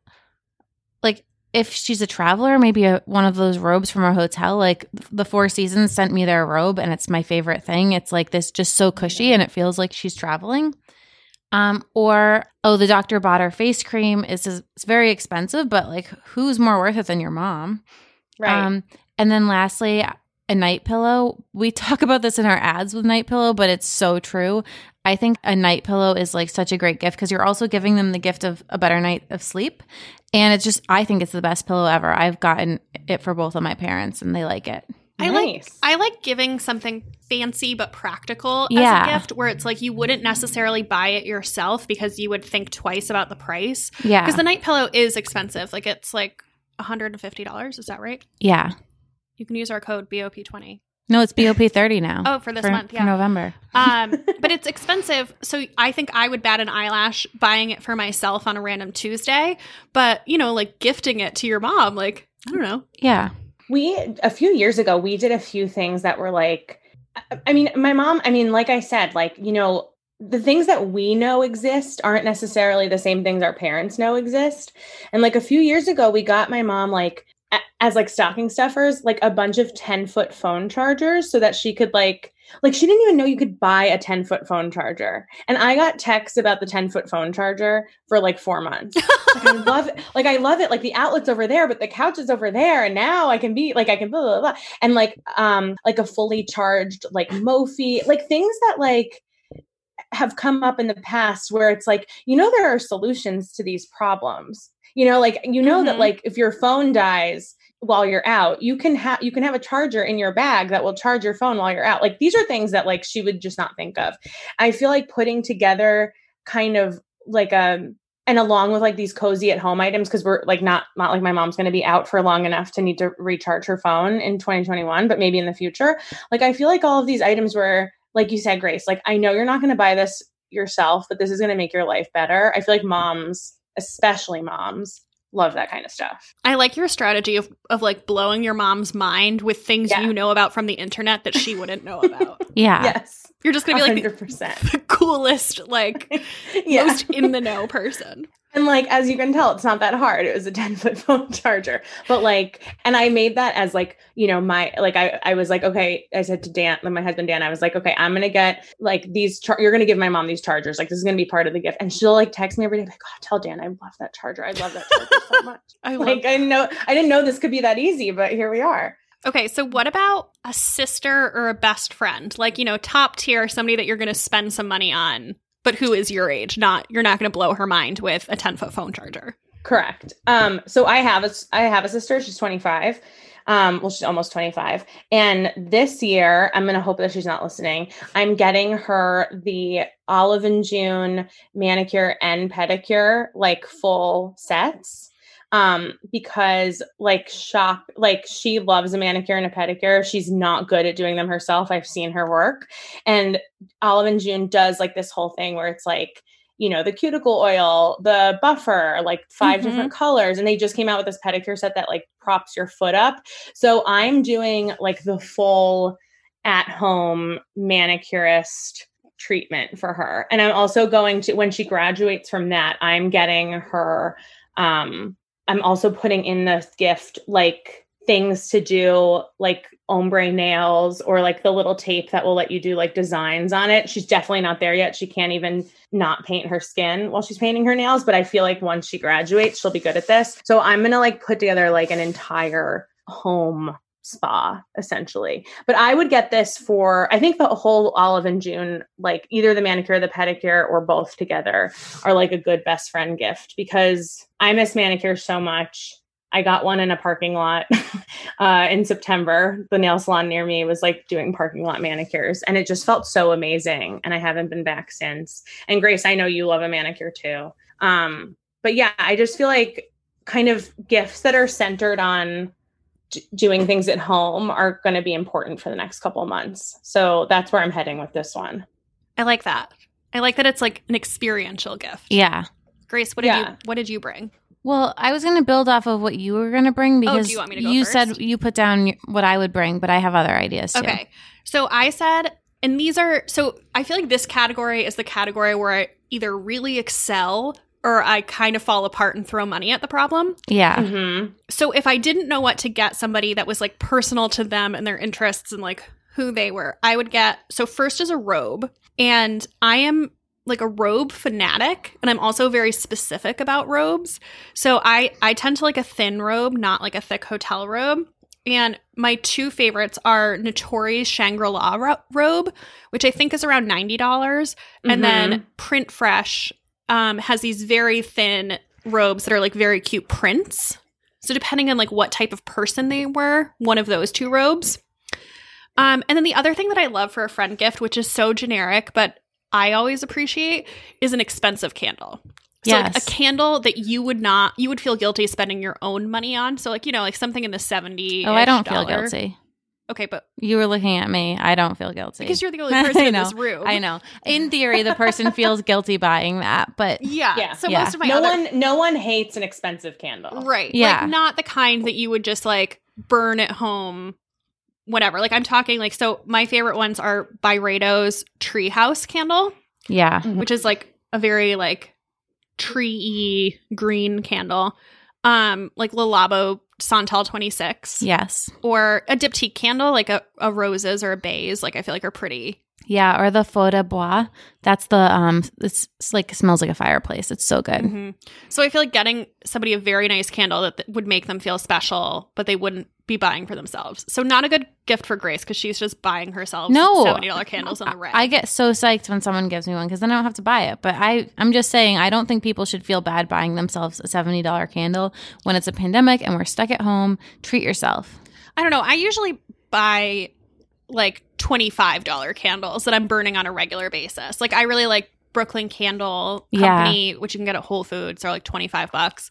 [SPEAKER 1] like if she's a traveler, maybe a, one of those robes from our hotel. Like the Four Seasons sent me their robe, and it's my favorite thing. It's like this, just so cushy, and it feels like she's traveling. Um, or oh, the doctor bought her face cream. It's, it's very expensive, but like, who's more worth it than your mom?
[SPEAKER 3] Right.
[SPEAKER 1] Um, and then lastly, a night pillow. We *laughs* talk about this in our ads with night pillow, but it's so true. I think a night pillow is like such a great gift because you're also giving them the gift of a better night of sleep. And it's just, I think it's the best pillow ever. I've gotten it for both of my parents and they like it.
[SPEAKER 2] I like I like giving something fancy but practical
[SPEAKER 1] Yeah.
[SPEAKER 2] as a gift where it's like you wouldn't necessarily buy it yourself because you would think twice about the price.
[SPEAKER 1] Yeah.
[SPEAKER 2] Because the night pillow is expensive. Like it's like $150, is that right?
[SPEAKER 1] yeah.
[SPEAKER 2] You can use our code BOP20.
[SPEAKER 1] No, it's BOP 30 now.
[SPEAKER 2] Oh, for this
[SPEAKER 1] for,
[SPEAKER 2] month,
[SPEAKER 1] for
[SPEAKER 2] yeah.
[SPEAKER 1] November.
[SPEAKER 2] Um, *laughs* but it's expensive. So I think I would bat an eyelash buying it for myself on a random Tuesday. But, you know, like gifting it to your mom, like, I don't know.
[SPEAKER 1] Yeah.
[SPEAKER 3] we a few years ago we did a few things that were like I- i mean my mom i mean like i said like you know the things that we know exist aren't necessarily the same things our parents know exist and like a few years ago we got my mom like a- as like stocking stuffers like a bunch of 10 foot phone chargers so that she could like like she didn't even know you could buy a 10 foot phone charger and i got texts about the 10 foot phone charger for like four months like, I love it. Like I love it. Like the outlet's over there, but the couch is over there, and now I can be like I can blah blah blah, and like um like a fully charged like Mophie, like things that like have come up in the past where it's like you know there are solutions to these problems. You know, like you know that
[SPEAKER 2] Mhm.
[SPEAKER 3] like if your phone dies while you're out, you can have you can have a charger in your bag that will charge your phone while you're out. Like these are things that like she would just not think of. I feel like putting together kind of like a and along with like these cozy at home items because we're like not not like my mom's going to be out for long enough to need to recharge her phone in 2021 but maybe in the future like i feel like all of these items were like you said grace like i know you're not going to buy this yourself but this is going to make your life better i feel like moms especially moms love that kind of stuff
[SPEAKER 2] I like your strategy of, of like blowing your mom's mind with things
[SPEAKER 3] Yeah.
[SPEAKER 2] you know about from the internet that she wouldn't know about. *laughs*
[SPEAKER 1] Yeah.
[SPEAKER 3] yes
[SPEAKER 2] You're just going to be like the,
[SPEAKER 3] 100%
[SPEAKER 2] the coolest, like, *laughs*
[SPEAKER 3] yeah
[SPEAKER 2] most in the know person.
[SPEAKER 3] And like as you can tell, it's not that hard. It was a 10 foot *laughs* phone charger. But like, and I made that as like, you know, my like I I was like, okay, I said to Dan, my husband Dan, I was like, okay, I'm gonna get like these char- you're gonna give my mom these chargers. Like this is gonna be part of the gift. And she'll like text me every day, like, oh, tell Dan I love that charger. I love that charger so *laughs* much.
[SPEAKER 2] I love
[SPEAKER 3] like I know I didn't know this could be that easy, but here we are.
[SPEAKER 2] Okay, so what about a sister or a best friend? Like, you know, top tier, somebody that you're going to spend some money on, but who is your age? Not you're not going to blow her mind with a 10 foot phone charger.
[SPEAKER 3] Correct. Um, so I have a I have a sister. She's 25. Um, well, she's almost 25. And this year, I'm gonna hope that she's not listening. I'm getting her the Olive and June manicure and pedicure, like full sets. Um, because like shop, like she loves a manicure and a pedicure. She's not good at doing them herself. I've seen her work. And Olive and June does like this whole thing where it's like you know, the cuticle oil, the buffer, like 5
[SPEAKER 2] Mhm.
[SPEAKER 3] different colors. And they just came out with this pedicure set that like props your foot up. So I'm doing like the full at home manicurist treatment for her. And I'm also going to, when she graduates from that, I'm getting her, um, I'm also putting in this gift like things to do like ombre nails or like the little tape that will let you do like designs on it. She's definitely not there yet. She can't even not paint her skin while she's painting her nails, but I feel like once she graduates, she'll be good at this. So I'm going to like put together like an entire home spa essentially. But I would get this for I think the whole Olive and June like either the manicure, the pedicure or both together are like a good best friend gift because I miss manicures so much. I got one in a parking lot *laughs* uh, in September. The nail salon near me was like doing parking lot manicures, and it just felt so amazing. And I haven't been back since. And Grace, I know you love a manicure too. Um, but yeah, I just feel like kind of gifts that are centered on d- doing things at home are going to be important for the next couple months. So that's where I'm heading with this one.
[SPEAKER 2] I like that. I like that it's like an experiential gift.
[SPEAKER 1] Yeah.
[SPEAKER 2] Grace, what did
[SPEAKER 3] Yeah.
[SPEAKER 2] you what did you bring?
[SPEAKER 1] Well, I was going to build off of what you were going to bring oh, because
[SPEAKER 2] Oh, you want me to go
[SPEAKER 1] you said you put down what I would bring, but I have other ideas too.
[SPEAKER 2] Okay. So I said, and these are, so I feel like this category is the category where I either really excel or I kind of fall apart and throw money at the problem.
[SPEAKER 1] Yeah.
[SPEAKER 3] hmm
[SPEAKER 2] So if I didn't know what to get somebody that was like personal to them and their interests and like who they were, I would get, so first is a robe. And I am like a robe fanatic and I'm also very specific about robes. So I I tend to like a thin robe, not like a thick hotel robe. And my two favorites are Natori's Shangri-La ro- robe, which I think is around $90, dollars and then Printfresh um, has these very thin robes that are like very cute prints. So depending on like what type of person they were, one of those two robes. Um, and then the other thing that I love for a friend gift, which is so generic, but I always appreciate, is an expensive candle. So like a candle that you would not, you would feel guilty spending your own money on. So like you know, like something in the seventy.
[SPEAKER 1] Oh, I don't feel guilty.
[SPEAKER 2] Okay, but
[SPEAKER 1] You were looking at me. I don't feel guilty.
[SPEAKER 2] because you're the *laughs* only
[SPEAKER 1] I
[SPEAKER 2] person in
[SPEAKER 1] know.
[SPEAKER 2] this room,
[SPEAKER 1] I know. In theory, the person feels *laughs* guilty buying that, but
[SPEAKER 2] Yeah.
[SPEAKER 3] Yeah.
[SPEAKER 2] So
[SPEAKER 1] Yeah.
[SPEAKER 2] most of my
[SPEAKER 3] no
[SPEAKER 2] other
[SPEAKER 3] one, no one hates an expensive candle.
[SPEAKER 2] Right.
[SPEAKER 1] Yeah.
[SPEAKER 2] Like not the kind that you would just like burn at home, whatever. Like I'm talking like so my favorite ones are Byredo's treehouse candle,
[SPEAKER 1] yeah.
[SPEAKER 3] Mhm.
[SPEAKER 2] which is like a very like tree green candle. Um, like Le Labo Santal 26.
[SPEAKER 1] Yes.
[SPEAKER 2] Or a diptyque candle, like a, a roses or a bays, like I feel like are pretty.
[SPEAKER 1] Yeah. Or the Feu de Bois. That's the, um, it's, it's like, smells like a fireplace. It's so good.
[SPEAKER 2] Mhm. So I feel like getting somebody a very nice candle that th- would make them feel special, but they wouldn't be buying for themselves. So not a good gift for Grace because she's just buying herself
[SPEAKER 1] No.
[SPEAKER 2] seventy dollar candles on the rack.
[SPEAKER 1] I get so psyched when someone gives me one because then I don't have to buy it. But I, I'm just saying, I don't think people should feel bad buying themselves a $70 candle when it's a pandemic and we're stuck at home. Treat yourself.
[SPEAKER 2] I don't know. I usually buy like twenty five dollar candles that I'm burning on a regular basis. Like I really like Brooklyn Candle
[SPEAKER 1] Yeah.
[SPEAKER 2] Company, which you can get at Whole Foods. They're like twenty five bucks.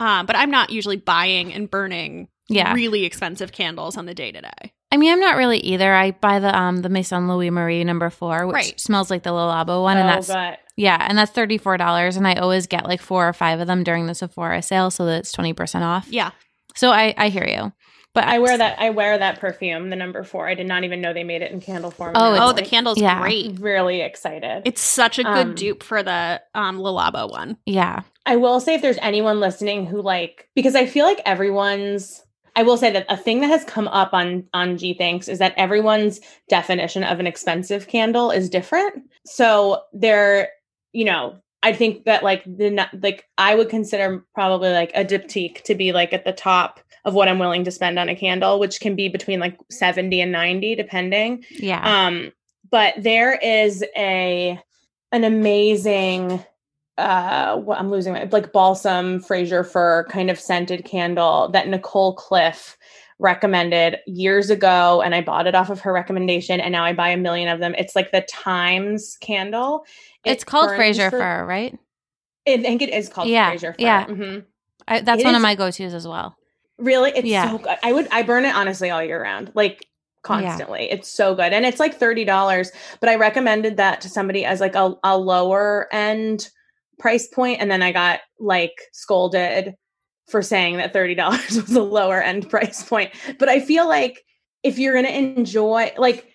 [SPEAKER 2] Um, but I'm not usually buying and burning
[SPEAKER 1] Yeah.
[SPEAKER 2] really expensive candles on the day to day.
[SPEAKER 1] I mean, I'm not really either. I buy the um the Maison Louis Marie number four, which
[SPEAKER 2] Right.
[SPEAKER 1] smells like the Le Labo one, and
[SPEAKER 3] Oh,
[SPEAKER 1] that's
[SPEAKER 3] but
[SPEAKER 1] yeah, and that's thirty four dollars. And I always get like four or five of them during the Sephora sale, so that it's twenty percent off.
[SPEAKER 2] Yeah.
[SPEAKER 1] So I I hear you, but
[SPEAKER 3] I wear that. I wear that perfume, the number four. I did not even know they made it in candle form.
[SPEAKER 1] Oh,
[SPEAKER 2] Oh,
[SPEAKER 3] I'm,
[SPEAKER 2] the candle's
[SPEAKER 1] yeah.
[SPEAKER 2] great.
[SPEAKER 3] Really excited.
[SPEAKER 2] It's such a good
[SPEAKER 3] Um,
[SPEAKER 2] dupe for the um Le Labo one.
[SPEAKER 1] Yeah,
[SPEAKER 3] I will say if there's anyone listening who like because I feel like everyone's I will say that a thing that has come up on on Gee Thanks is that everyone's definition of an expensive candle is different. So there, you know, I think that like the like I would consider probably like a diptyque to be like at the top of what I'm willing to spend on a candle, which can be between like 70 and 90 depending.
[SPEAKER 1] yeah,
[SPEAKER 3] Um, but there is a an amazing uh what I'm losing my like balsam Fraser fir kind of scented candle that Nicole Cliffe recommended years ago and I bought it off of her recommendation and now I buy a million of them. It's like the Thymes candle. It
[SPEAKER 1] it's called Fraser
[SPEAKER 3] for-
[SPEAKER 1] Fur, right?
[SPEAKER 3] I think it is called
[SPEAKER 1] Yeah,
[SPEAKER 3] Fraser fir.
[SPEAKER 1] yeah.
[SPEAKER 3] Mhm.
[SPEAKER 1] I, that's
[SPEAKER 3] It
[SPEAKER 1] one of my go tos as well.
[SPEAKER 3] Really, it's
[SPEAKER 1] Yeah.
[SPEAKER 3] so good. I would I burn it honestly all year round, like constantly. It's so good, and it's like thirty dollars. But I recommended that to somebody as like a, a lower end price point, and then I got like scolded for saying that thirty *laughs* dollars was a lower end price point. But I feel like if you're gonna enjoy, like,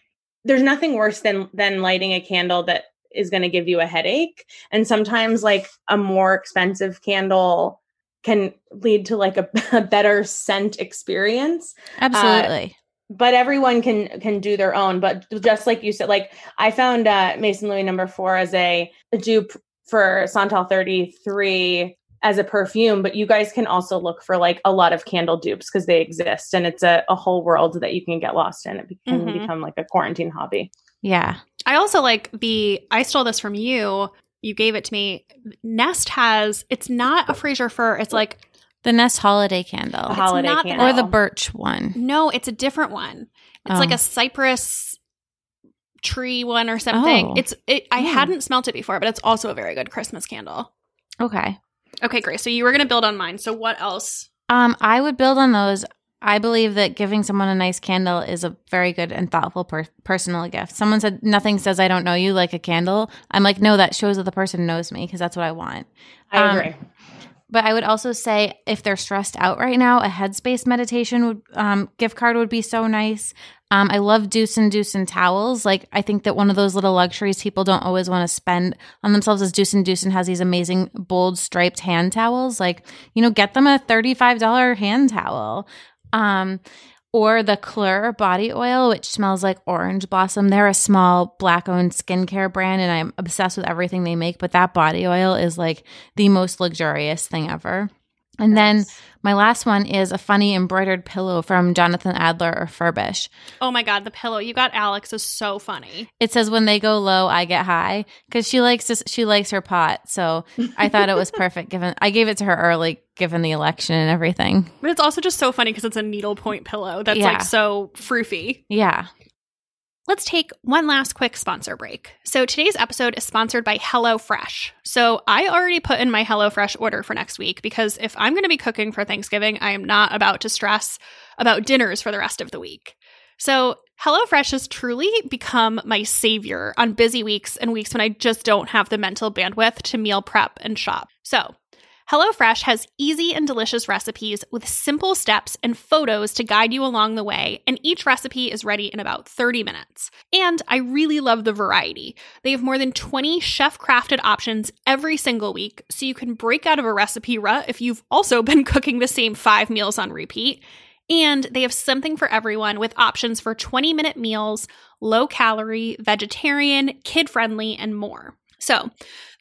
[SPEAKER 3] there's nothing worse than than lighting a candle that is going to give you a headache and sometimes like a more expensive candle can lead to like a, *laughs* a better scent experience
[SPEAKER 1] Absolutely.
[SPEAKER 3] but everyone can can do their own but just like you said like i found uh maison louis number four as a, a dupe for santal 33 as a perfume but you guys can also look for like a lot of candle dupes because they exist and it's a, a whole world that you can get lost in it can
[SPEAKER 2] Mhm.
[SPEAKER 3] become like a quarantine hobby
[SPEAKER 1] yeah.
[SPEAKER 2] I also like the I stole this from you. You gave it to me. Nest has it's not a Fraser fir. It's like
[SPEAKER 1] The Nest Holiday Candle.
[SPEAKER 3] a holiday
[SPEAKER 2] not the-
[SPEAKER 3] candle
[SPEAKER 1] or the birch one.
[SPEAKER 2] no, it's a different one. It's like
[SPEAKER 1] Oh.
[SPEAKER 2] a cypress tree one or something.
[SPEAKER 1] Oh.
[SPEAKER 2] It's it I
[SPEAKER 1] Hmm.
[SPEAKER 2] hadn't smelt it before, but it's also a very good Christmas candle.
[SPEAKER 1] Okay.
[SPEAKER 2] Okay, great. So you were gonna build on mine. So what else?
[SPEAKER 1] Um, I would build on those. I believe that giving someone a nice candle is a very good and thoughtful per- personal gift. Someone said, Nothing says I don't know you like a candle. I'm like, No, that shows that the person knows me because that's what I want.
[SPEAKER 3] I
[SPEAKER 1] Um,
[SPEAKER 3] agree.
[SPEAKER 1] But I would also say if they're stressed out right now, a headspace meditation would um, gift card would be so nice. Um, I love Dusen Dusen towels. Like I think that one of those little luxuries people don't always want to spend on themselves is Dusen Dusen has these amazing bold striped hand towels. Like you know, get them a thirty five dollar hand towel. Um, or the Klur body oil, which smells like orange blossom. They're a small black owned skincare brand, and I'm obsessed with everything they make. But that body oil is like the most luxurious thing ever. And then my last one is a funny embroidered pillow from Jonathan Adler or Furbish.
[SPEAKER 2] Oh my god, the pillow you got, Alex, is so funny.
[SPEAKER 1] It says when they go low, I get high because she likes to, she likes her pot. So I thought it was *laughs* perfect. Given I gave it to her early, given the election and everything.
[SPEAKER 2] But it's also just so funny because it's a needlepoint pillow that's
[SPEAKER 1] Yeah.
[SPEAKER 2] like so froofy.
[SPEAKER 1] Yeah.
[SPEAKER 2] Let's take one last quick sponsor break. So today's episode is sponsored by HelloFresh. So I already put in my HelloFresh order for next week because if I'm going to be cooking for Thanksgiving, I am not about to stress about dinners for the rest of the week. So HelloFresh has truly become my savior on busy weeks and weeks when I just don't have the mental bandwidth to meal prep and shop. So HelloFresh has easy and delicious recipes with simple steps and photos to guide you along the way, and each recipe is ready in about 30 minutes. And I really love the variety. They have more than 20 chef crafted options every single week, so you can break out of a recipe rut if you've also *laughs* been cooking the same five meals on repeat. And they have something for everyone with options for 20 minute meals, low calorie, vegetarian, kid friendly, and more. So,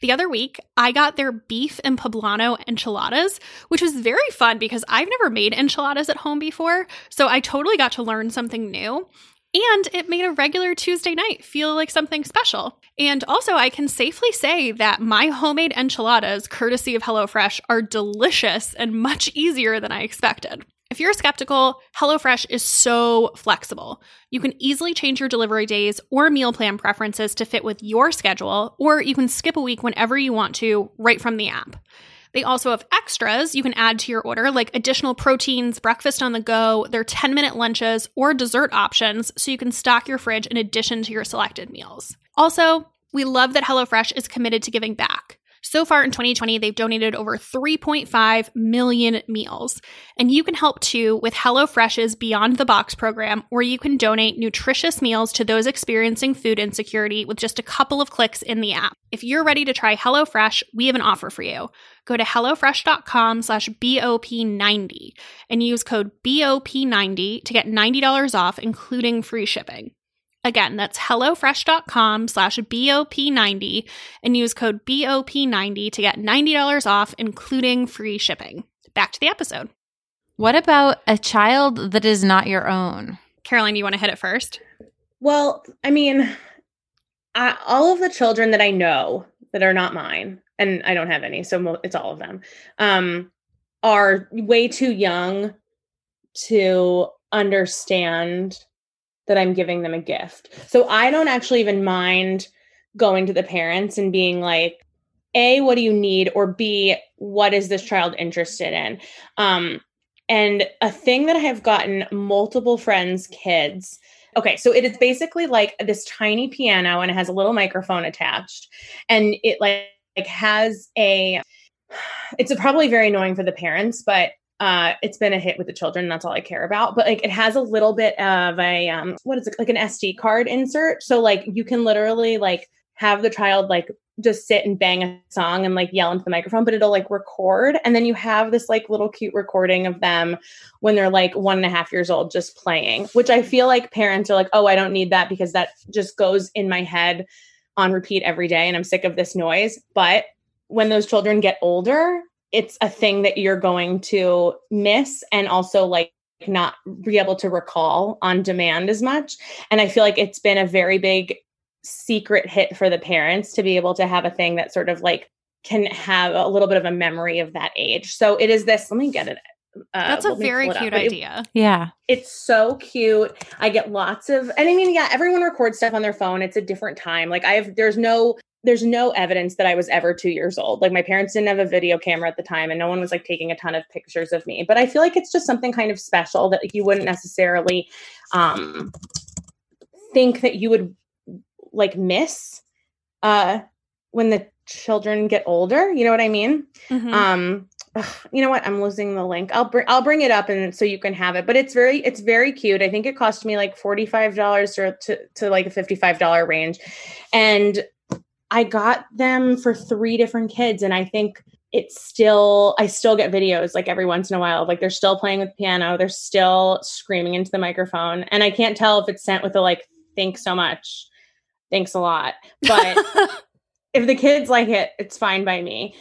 [SPEAKER 2] the other week, I got their beef and poblano enchiladas, which was very fun because I've never made enchiladas at home before. So, I totally got to learn something new. And it made a regular Tuesday night feel like something special. And also, I can safely say that my homemade enchiladas, courtesy of HelloFresh, are delicious and much easier than I expected. If you're skeptical, HelloFresh is so flexible. You can easily change your delivery days or meal plan preferences to fit with your schedule, or you can skip a week whenever you want to right from the app. They also have extras you can add to your order, like additional proteins, breakfast on the go, their 10 minute lunches, or dessert options, so you can stock your fridge in addition to your selected meals. Also, we love that HelloFresh is committed to giving back. So far in 2020, they've donated over 3.5 million meals. And you can help too with HelloFresh's Beyond the Box program, where you can donate nutritious meals to those experiencing food insecurity with just a couple of clicks in the app. If you're ready to try HelloFresh, we have an offer for you. Go to HelloFresh.com slash BOP90 and use code BOP90 to get $90 off, including free shipping. Again, that's HelloFresh.com slash BOP90 and use code BOP90 to get $90 off, including free shipping. Back to the episode.
[SPEAKER 1] What about a child that is not your own?
[SPEAKER 2] Caroline, you want to hit it first?
[SPEAKER 3] Well, I mean, I, all of the children that I know that are not mine, and I don't have any, so mo- it's all of them, um, are way too young to understand that I'm giving them a gift. So I don't actually even mind going to the parents and being like, A, what do you need? Or B, what is this child interested in? Um, and a thing that I have gotten multiple friends' kids. Okay, so it is basically like this tiny piano and it has a little microphone attached. And it like, like has a *sighs* it's a probably very annoying for the parents, but uh, it's been a hit with the children. That's all I care about. But like, it has a little bit of a um, what is it like an SD card insert? So like, you can literally like have the child like just sit and bang a song and like yell into the microphone, but it'll like record, and then you have this like little cute recording of them when they're like one and a half years old just playing. Which I feel like parents are like, oh, I don't need that because that just goes in my head on repeat every day, and I'm sick of this noise. But when those children get older, it's a thing that you're going to miss and also like not be able to recall on demand as much. And I feel like it's been a very big secret hit for the parents to be able to have a thing that sort of like can have a little bit of a memory of that age. So it is this, let me get it. Uh,
[SPEAKER 2] That's a very
[SPEAKER 3] pull up.
[SPEAKER 2] cute
[SPEAKER 3] But it-
[SPEAKER 2] idea.
[SPEAKER 1] Yeah.
[SPEAKER 3] it's so cute. I get lots of, and I mean, yeah, everyone records stuff on their phone. It's a different time. Like I have, there's no there's no evidence that I was ever two years old. Like my parents didn't have a video camera at the time and no one was like taking a ton of pictures of me. But I feel like it's just something kind of special that like, you wouldn't necessarily um think that you would like miss uh when the children get older. You know what I mean?
[SPEAKER 2] Mhm.
[SPEAKER 3] um ugh, you know what i'm losing the link i'll bring i'll bring it up and so you can have it but it's very it's very cute i think it cost me like $45 or to, to like a $55 range and i got them for three different kids and i think it's still i still get videos like every once in a while like they're still playing with the piano they're still screaming into the microphone and i can't tell if it's sent with a like thanks so much thanks a lot but *laughs* if the kids like it, it's fine by me.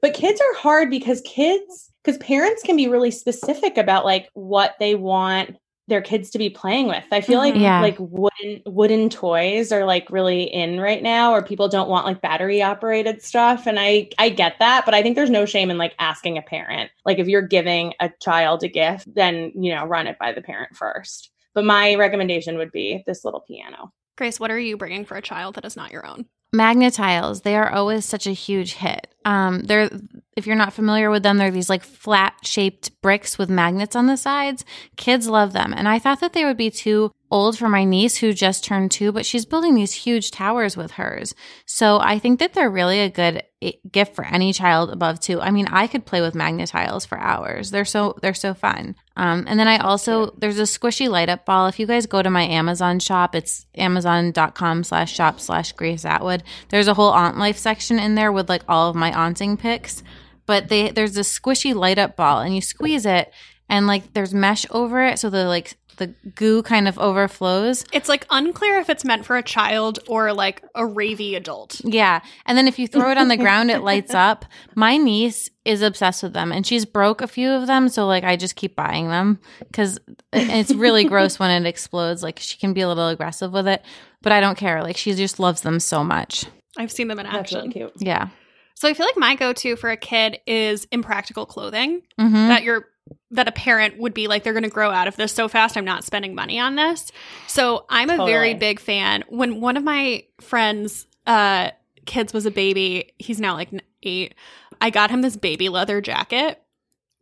[SPEAKER 3] But kids are hard because kids, because parents can be really specific about like what they want their kids to be playing with. I feel like
[SPEAKER 1] Mhm. Yeah.
[SPEAKER 3] like wooden wooden toys are like really in right now, or people don't want like battery operated stuff. And I I get that, but I think there's no shame in like asking a parent. Like if you're giving a child a gift, then you know run it by the parent first. But my recommendation would be this little piano.
[SPEAKER 2] Grace, what are you bringing for a child that is not your own?
[SPEAKER 1] Magna-Tiles, they are always such a huge hit. Um, they're if you're not familiar with them, they're these like flat shaped bricks with magnets on the sides. Kids love them, and I thought that they would be too old for my niece who just turned two, but she's building these huge towers with hers. So I think that they're really a good gift for any child above two. I mean, I could play with Magna-Tiles for hours. They're so they're so fun. Um, and then I also there's a squishy light up ball. If you guys go to my Amazon shop, it's amazon.com slash shop slash Grace Atwood. There's a whole aunt life section in there with like all of my aunting picks, But they there's this squishy light up ball and you squeeze it and like there's mesh over it so the like the goo kind of overflows.
[SPEAKER 2] It's like unclear if it's meant for a child or like a ravey adult.
[SPEAKER 1] Yeah. And then if you throw it on the ground, it lights *laughs* up. My niece is obsessed with them and she's broke a few of them. So, like, I just keep buying them because it's really *laughs* gross when it explodes. Like, she can be a little aggressive with it, but I don't care. Like, she just loves them so much.
[SPEAKER 2] I've seen them in
[SPEAKER 3] That's
[SPEAKER 2] action.
[SPEAKER 3] really cute.
[SPEAKER 1] Yeah.
[SPEAKER 2] So I feel like my go-to for a kid is impractical clothing
[SPEAKER 1] hmm
[SPEAKER 2] that you're that a parent would be like they're going to grow out of this so fast I'm not spending money on this. So I'm a very big fan. When one of my friends uh kids was a baby, he's now like 8. I got him this baby leather jacket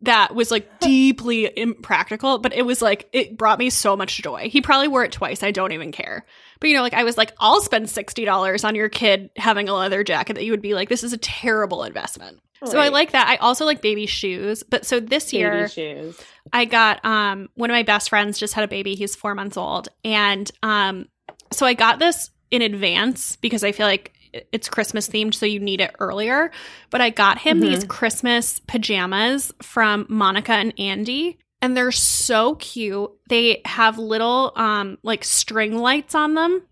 [SPEAKER 2] that was like deeply impractical, but it was like it brought me so much joy. He probably wore it twice. I don't even care. But you know, like I was like, I'll spend sixty dollars on your kid having a leather jacket that you would be like, this is a terrible investment. So I like that. I also like baby shoes. But so this
[SPEAKER 3] Baby
[SPEAKER 2] year
[SPEAKER 3] shoes.
[SPEAKER 2] I got um one of my best friends just had a baby. He's four months old, and um so I got this in advance because I feel like it's Christmas themed, so you need it earlier. But I got him
[SPEAKER 3] Mhm.
[SPEAKER 2] these Christmas pajamas from Monica and Andy. And they're so cute. They have little um like string lights on them,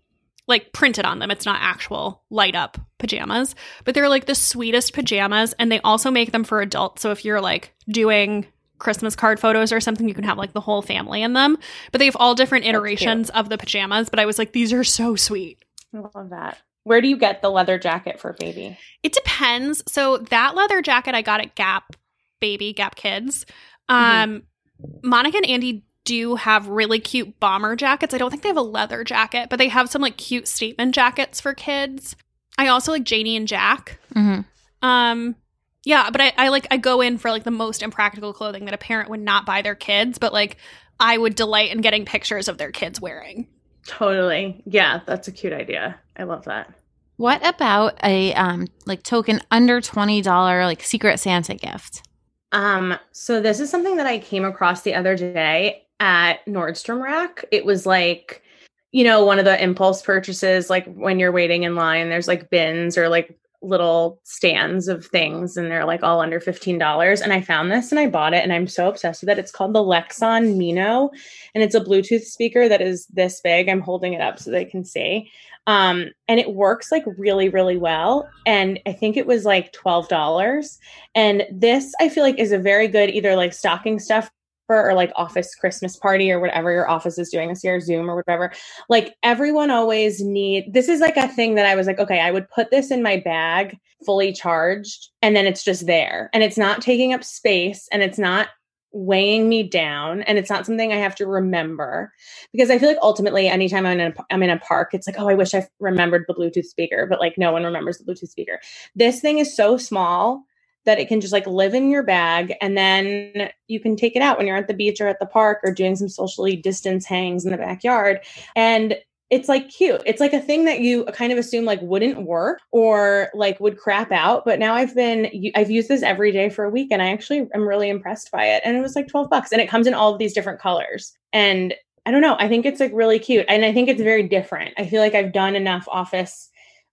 [SPEAKER 2] like printed on them. It's not actual light up pajamas, but they're like the sweetest pajamas. And they also make them for adults. So if you're like doing Christmas card photos or something, you can have like the whole family in them. But they have all different iterations of the pajamas. But I was like, these are so sweet.
[SPEAKER 3] I love that. Where do you get the leather jacket for baby?
[SPEAKER 2] It depends. So that leather jacket I got at Gap Baby, Gap Kids.
[SPEAKER 3] Mm-hmm.
[SPEAKER 2] Um, Monica and Andy do have really cute bomber jackets. I don't think they have a leather jacket, but they have some like cute statement jackets for kids. I also like Janie and Jack.
[SPEAKER 1] hmm
[SPEAKER 2] Um, yeah, but I, I like I go in for like the most impractical clothing that a parent would not buy their kids, but like I would delight in getting pictures of their kids wearing.
[SPEAKER 3] Totally. Yeah, that's a cute idea. I love that.
[SPEAKER 1] What about a um like token under twenty dollar like Secret Santa gift?
[SPEAKER 3] Um, so this is something that I came across the other day at Nordstrom Rack. It was like, you know, one of the impulse purchases, like when you're waiting in line, there's like bins or like little stands of things and they're like all under $15. And I found this and I bought it and I'm so obsessed with it. It's called the Lexon Mino and it's a Bluetooth speaker that is this big. I'm holding it up so they can see. Um, and it works like really, really well. And I think it was like $12. And this I feel like is a very good either like stocking stuff or like office Christmas party or whatever your office is doing this year, Zoom or whatever. Like everyone always need this is like a thing that I was like, okay, I would put this in my bag fully charged and then it's just there and it's not taking up space and it's not weighing me down and it's not something I have to remember because I feel like ultimately anytime I'm in a, I'm in a park it's like oh I wish I remembered the bluetooth speaker but like no one remembers the bluetooth speaker. This thing is so small that it can just like live in your bag and then you can take it out when you're at the beach or at the park or doing some socially distance hangs in the backyard and it's like cute. It's like a thing that you kind of assume like wouldn't work or like would crap out. But now I've been, I've used this every day for a week and I actually am really impressed by it. And it was like 12 bucks and it comes in all of these different colors. And I don't know, I think it's like really cute. And I think it's very different. I feel like I've done enough office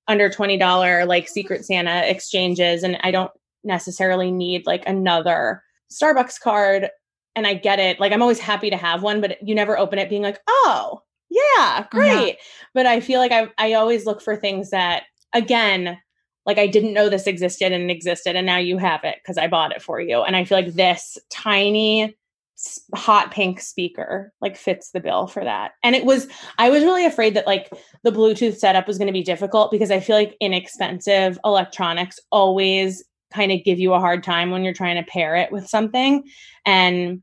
[SPEAKER 3] under $20 like Secret Santa exchanges and I don't necessarily need like another Starbucks card. And I get it. Like I'm always happy to have one, but you never open it being like, oh, yeah, great. But I feel like I I always look for things that again, like I didn't know this existed and existed and now you have it because I bought it for you. And I feel like this tiny hot pink speaker like fits the bill for that. And it was I was really afraid that like the Bluetooth setup was going to be difficult because I feel like inexpensive electronics always kind of give you a hard time when you're trying to pair it with something and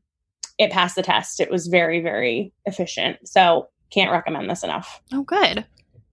[SPEAKER 3] it passed the test. It was very very efficient. So can't recommend this enough.
[SPEAKER 2] Oh, good.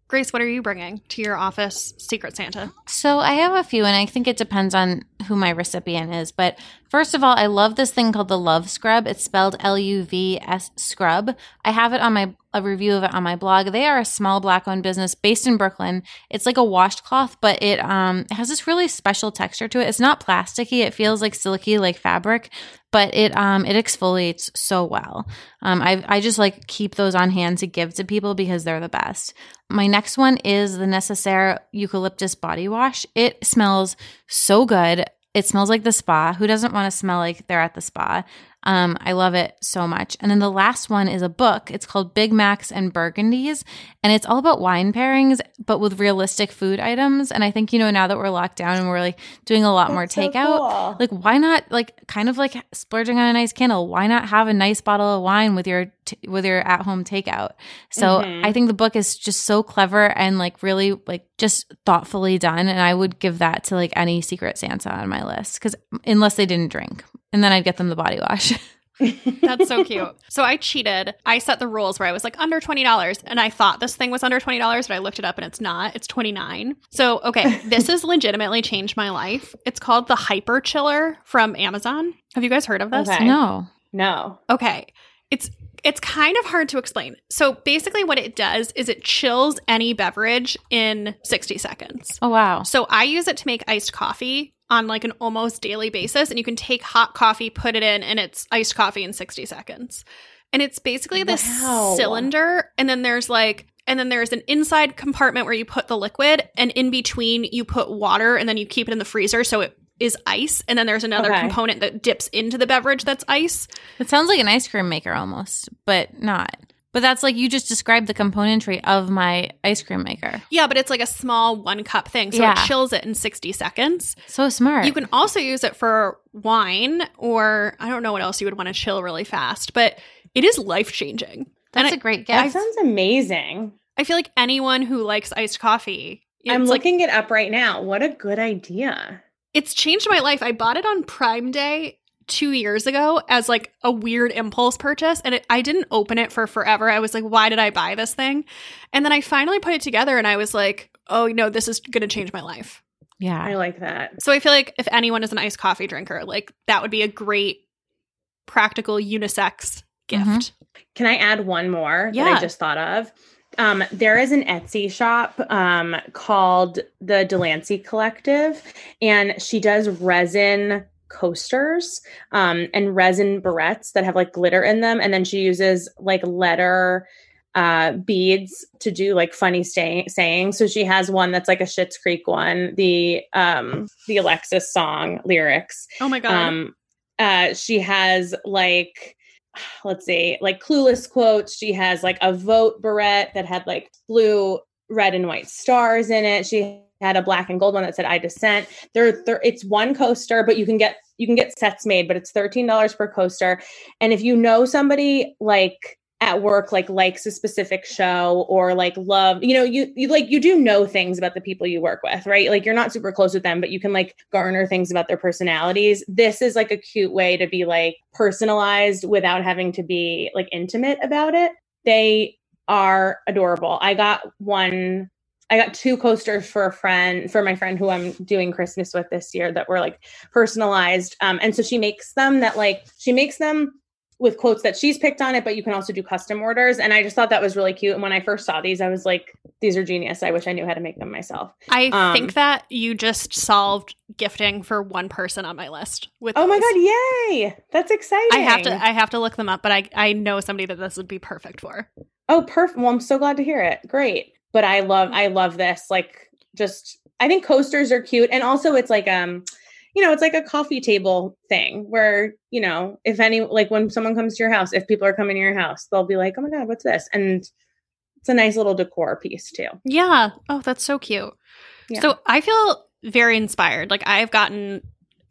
[SPEAKER 2] Grace, what are you bringing to your office Secret Santa?
[SPEAKER 1] So I have a few, and I think it depends on who my recipient is. But first of all, I love this thing called the Love Scrub. It's spelled L U V S Scrub. I have it on my a review of it on my blog. They are a small black owned business based in Brooklyn. It's like a washcloth, but it um it has this really special texture to it. It's not plasticky. It feels like silky like fabric, but it um it exfoliates so well. Um I I just like keep those on hand to give to people because they're the best. My next one is the Necessaire eucalyptus body wash. It smells so good. It smells like the spa. Who doesn't want to smell like they're at the spa? Um, I love it so much. And then the last one is a book. It's called Big Macs and Burgundies, and it's all about wine pairings, but with realistic food items. And I think you know now that we're locked down and we're like doing a lot That's more takeout, so cool. like why not like kind of like splurging on a nice candle? Why not have a nice bottle of wine with your t- with your at home takeout? So mm-hmm. I think the book is just so clever and like really like just thoughtfully done. And I would give that to like any Secret Santa on my list because unless they didn't drink and then I'd get them the body wash. *laughs*
[SPEAKER 2] That's so cute. So I cheated. I set the rules where I was like under $20 and I thought this thing was under $20, but I looked it up and it's not. It's 29. So, okay, *laughs* this has legitimately changed my life. It's called the Hyper Chiller from Amazon. Have you guys heard of this?
[SPEAKER 1] Okay. No.
[SPEAKER 3] No.
[SPEAKER 2] Okay. It's it's kind of hard to explain. So basically what it does is it chills any beverage in 60 seconds.
[SPEAKER 1] Oh wow.
[SPEAKER 2] So I use it to make iced coffee on like an almost daily basis and you can take hot coffee put it in and it's iced coffee in 60 seconds and it's basically this wow. cylinder and then there's like and then there's an inside compartment where you put the liquid and in between you put water and then you keep it in the freezer so it is ice and then there's another okay. component that dips into the beverage that's ice
[SPEAKER 1] it sounds like an ice cream maker almost but not but that's like you just described the componentry of my ice cream maker.
[SPEAKER 2] Yeah, but it's like a small one cup thing. So yeah. it chills it in 60 seconds.
[SPEAKER 1] So smart.
[SPEAKER 2] You can also use it for wine or I don't know what else you would want to chill really fast, but it is life changing.
[SPEAKER 1] That's and a I, great gift.
[SPEAKER 3] That sounds amazing.
[SPEAKER 2] I feel like anyone who likes iced coffee.
[SPEAKER 3] I'm looking like, it up right now. What a good idea.
[SPEAKER 2] It's changed my life. I bought it on Prime Day two years ago as like a weird impulse purchase and it, i didn't open it for forever. I was like why did i buy this thing? And then i finally put it together and i was like oh no this is going to change my life.
[SPEAKER 1] Yeah.
[SPEAKER 3] I like that.
[SPEAKER 2] So i feel like if anyone is an iced coffee drinker like that would be a great practical unisex gift. Mm-hmm.
[SPEAKER 3] can i add one more yeah. that i just thought of? Um, there is an Etsy shop um, called the Delancey Collective, and she does resin coasters um, and resin barrettes that have like glitter in them. And then she uses like letter uh, beads to do like funny stay- sayings. So she has one that's like a Schitt's Creek one, the um, the Alexis song lyrics.
[SPEAKER 2] Oh my god. Um,
[SPEAKER 3] uh, she has like let's see, like clueless quotes. She has like a vote barrette that had like blue, red, and white stars in it. She had a black and gold one that said I dissent. There, there it's one coaster, but you can get you can get sets made, but it's $13 per coaster. And if you know somebody like at work like likes a specific show or like love you know you you like you do know things about the people you work with right like you're not super close with them but you can like garner things about their personalities this is like a cute way to be like personalized without having to be like intimate about it they are adorable i got one I got two coasters for a friend, for my friend who I'm doing Christmas with this year that were like personalized. Um, and so she makes them that like she makes them with quotes that she's picked on it, but you can also do custom orders. And I just thought that was really cute. And when I first saw these, I was like, these are genius. I wish I knew how to make them myself.
[SPEAKER 2] I
[SPEAKER 3] Um,
[SPEAKER 2] think that you just solved gifting for one person on my list. With
[SPEAKER 3] Oh my
[SPEAKER 2] those.
[SPEAKER 3] god, yay! That's exciting.
[SPEAKER 2] I have to I have to look them up, but I I know somebody that this would be perfect for.
[SPEAKER 3] Oh, perfect. Well, I'm so glad to hear it. Great. But I love I love this. Like just I think coasters are cute. And also it's like um, you know, it's like a coffee table thing where, you know, if any like when someone comes to your house, if people are coming to your house, they'll be like, Oh my God, what's this? And it's a nice little decor piece too.
[SPEAKER 2] Yeah. Oh, that's so cute.
[SPEAKER 3] Yeah.
[SPEAKER 2] So I feel very inspired. Like I've gotten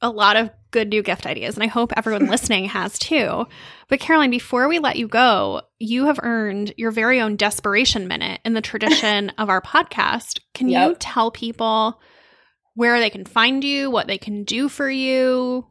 [SPEAKER 2] a lot of good new gift ideas, and I hope everyone *laughs* listening has too. But Caroline, before we let you go, you have earned your very own desperation minute in the *laughs* tradition of our podcast. Can you tell people where they can find you, what they can do for you,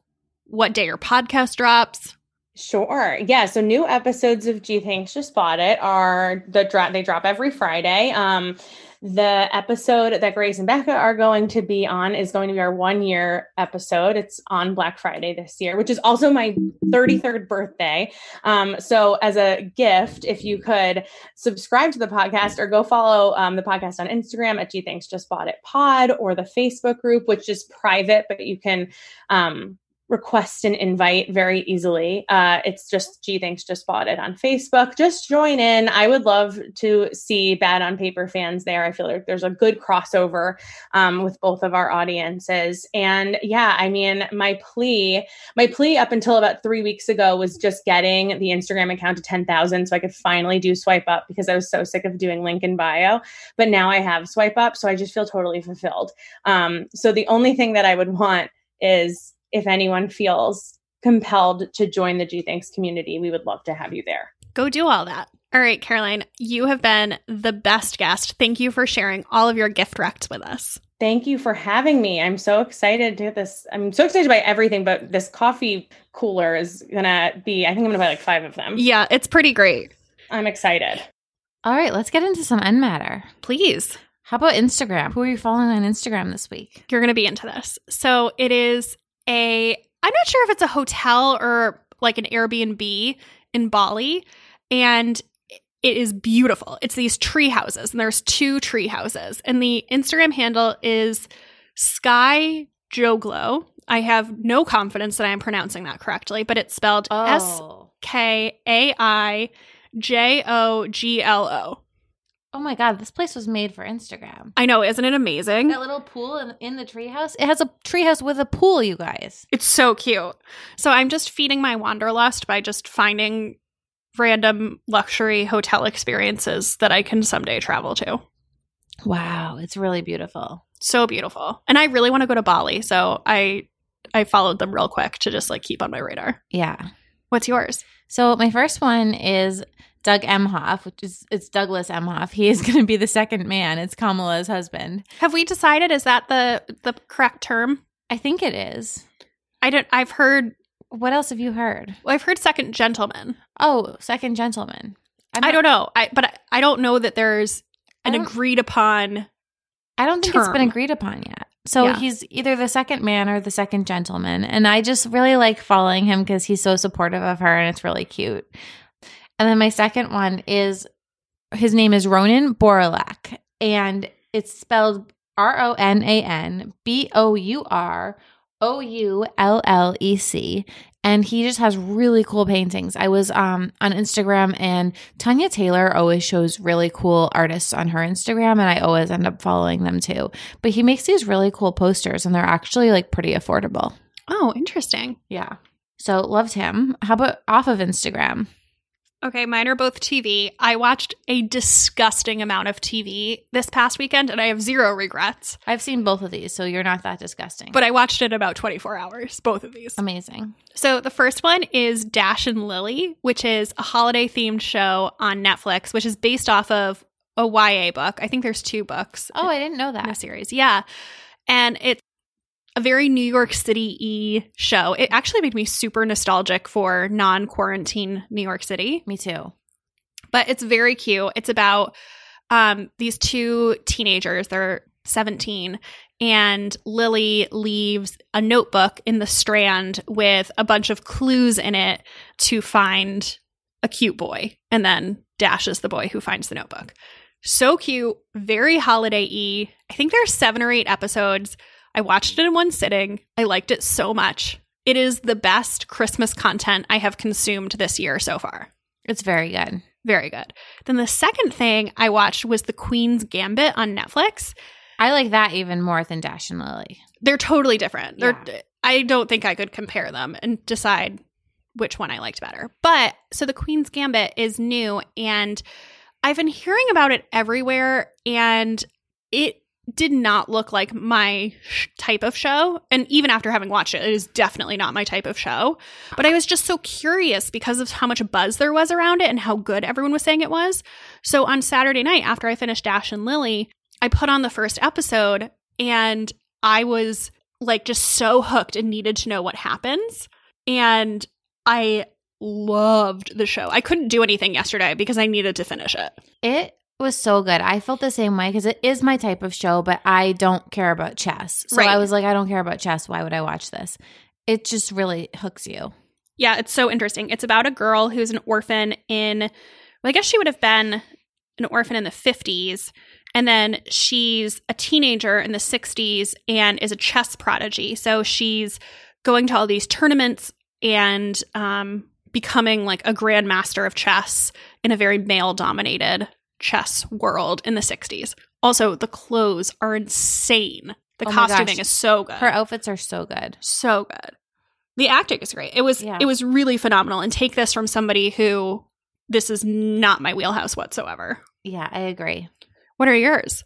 [SPEAKER 2] what day your podcast drops?
[SPEAKER 3] Sure. Yeah. So new episodes of Gee Thanks Just Bought It are the drop. They drop every Friday. Um, the episode that Grace and Becca are going to be on is going to be our one year episode. It's on Black Friday this year, which is also my 33rd birthday. Um, so as a gift, if you could subscribe to the podcast or go follow um, the podcast on Instagram at Gee Thanks Just Bought It Pod or the Facebook group, which is private, but you can um, request an invite very easily. Uh, it's just Gee Thanks Just Bought It on Facebook. Just join in. I would love to see Bad on Paper fans there. I feel like there's a good crossover um, with both of our audiences. And yeah, I mean, my plea, my plea up until about three weeks ago was just getting the Instagram account to 10,000 so I could finally do swipe up because I was so sick of doing link in bio. But now I have swipe up, so I just feel totally fulfilled. Um, so the only thing that I would want is if anyone feels compelled to join the Gee Thanks community, we would love to have you there.
[SPEAKER 2] Go do all that. All right, Caroline, you have been the best guest. Thank you for sharing all of your gift rects with us.
[SPEAKER 3] Thank you for having me. I'm so excited to get this. I'm so excited by everything, but this coffee cooler is gonna be, I think I'm gonna buy like five of them.
[SPEAKER 2] Yeah, it's pretty great.
[SPEAKER 3] I'm excited.
[SPEAKER 1] All right, let's get into some end matter.
[SPEAKER 2] Please.
[SPEAKER 1] How about Instagram? Who are you following on Instagram this week?
[SPEAKER 2] You're going to be into this. So it is a, I'm not sure if it's a hotel or like an Airbnb in Bali. And it is beautiful. It's these tree houses, and there's two tree houses. And the Instagram handle is Skai Joglo. I have no confidence that I am pronouncing that correctly, but it's spelled oh. S
[SPEAKER 1] Oh.
[SPEAKER 2] K A I J O G L O.
[SPEAKER 1] Oh my god, this place was made for Instagram.
[SPEAKER 2] I know, isn't it amazing?
[SPEAKER 1] That little pool in, in the treehouse. It has a treehouse with a pool, you guys.
[SPEAKER 2] It's so cute. So I'm just feeding my wanderlust by just finding random luxury hotel experiences that I can someday travel to.
[SPEAKER 1] Wow, it's really beautiful.
[SPEAKER 2] So beautiful. And I really want to go to Bali, so I I followed them real quick to just like keep on my radar.
[SPEAKER 1] Yeah.
[SPEAKER 2] What's yours?
[SPEAKER 1] So my first one is Doug Emhoff, which is it's Douglas Emhoff. He is *laughs* going to be the second man. It's Kamala's husband.
[SPEAKER 2] Have we decided is that the the correct term?
[SPEAKER 1] I think it is.
[SPEAKER 2] I don't I've heard
[SPEAKER 1] What else have you heard?
[SPEAKER 2] well, I've heard second gentleman.
[SPEAKER 1] Oh, second gentleman. I'm
[SPEAKER 2] I don't know. I but I, I don't know that there's an agreed upon
[SPEAKER 1] I don't think it's been agreed upon yet. So
[SPEAKER 2] Yeah.
[SPEAKER 1] he's either the second man or the second gentleman. And I just really like following him because he's so supportive of her and it's really cute. And then my second one is his name is Ronan Bouroullec and it's spelled R O N A N B O U R O U L L E C. And he just has really cool paintings. I was um, on Instagram, and Tanya Taylor always shows really cool artists on her Instagram, and I always end up following them too. But he makes these really cool posters, and they're actually like pretty affordable.
[SPEAKER 2] Oh, interesting.
[SPEAKER 1] Yeah. So loved him. How about off of Instagram?
[SPEAKER 2] Okay, mine are both TV. I watched a disgusting amount of TV this past weekend and I have zero regrets.
[SPEAKER 1] I've seen both of these, so you're not that disgusting.
[SPEAKER 2] But I watched it about 24 hours, both of these.
[SPEAKER 1] amazing.
[SPEAKER 2] So the first one is Dash and Lily, which is a holiday themed show on Netflix, which is based off of a YA book. I think there's two books
[SPEAKER 1] Oh, I didn't know
[SPEAKER 2] in the
[SPEAKER 1] that.
[SPEAKER 2] series. Yeah. And it's a very New York City y show. It actually made me super nostalgic for non quarantine New York City,
[SPEAKER 1] Me too.
[SPEAKER 2] but it's very cute. It's about um, these two teenagers. They're 17 and Lily leaves a notebook in the strand with a bunch of clues in it to find a cute boy. And then Dash is the boy who finds the notebook. So cute, very holiday y. I think there are seven or eight episodes. I watched it in one sitting. I liked it so much. It is the best Christmas content I have consumed this year so far.
[SPEAKER 1] It's very good.
[SPEAKER 2] Very good. Then the second thing I watched was The Queen's Gambit on Netflix.
[SPEAKER 1] I like that even more than Dash and Lily.
[SPEAKER 2] They're totally different. They're
[SPEAKER 1] Yeah.
[SPEAKER 2] I don't think I could compare them and decide which one I liked better. But so The Queen's Gambit is new and I've been hearing about it everywhere and it did not look like my sh- type of show. And even after having watched it, it is definitely not my type of show. But I was just so curious because of how much buzz there was around it and how good everyone was saying it was. So on Saturday night, after I finished Dash and Lily, I put on the first episode and I was like just so hooked and needed to know what happens. And I loved the show. I couldn't do anything yesterday because I needed to finish it.
[SPEAKER 1] It was so good. I felt the same way because it is my type of show, but I don't care about chess. So
[SPEAKER 2] Right.
[SPEAKER 1] I was like, I don't care about chess. Why would I watch this? It just really hooks you.
[SPEAKER 2] Yeah, it's so interesting. It's about a girl who's an orphan in, well, I guess she would have been an orphan in the 50s. And then she's a teenager in the 60s and is a chess prodigy. So she's going to all these tournaments and um, becoming like a grandmaster of chess in a very male dominated chess world in the 60s. Also, the clothes are insane. The
[SPEAKER 1] Oh
[SPEAKER 2] costuming is so good
[SPEAKER 1] Her outfits are so good.
[SPEAKER 2] so good. The acting is great. It was
[SPEAKER 1] Yeah.
[SPEAKER 2] it was really phenomenal. And take this from somebody who this is not my wheelhouse whatsoever.
[SPEAKER 1] Yeah, I agree.
[SPEAKER 2] What are yours?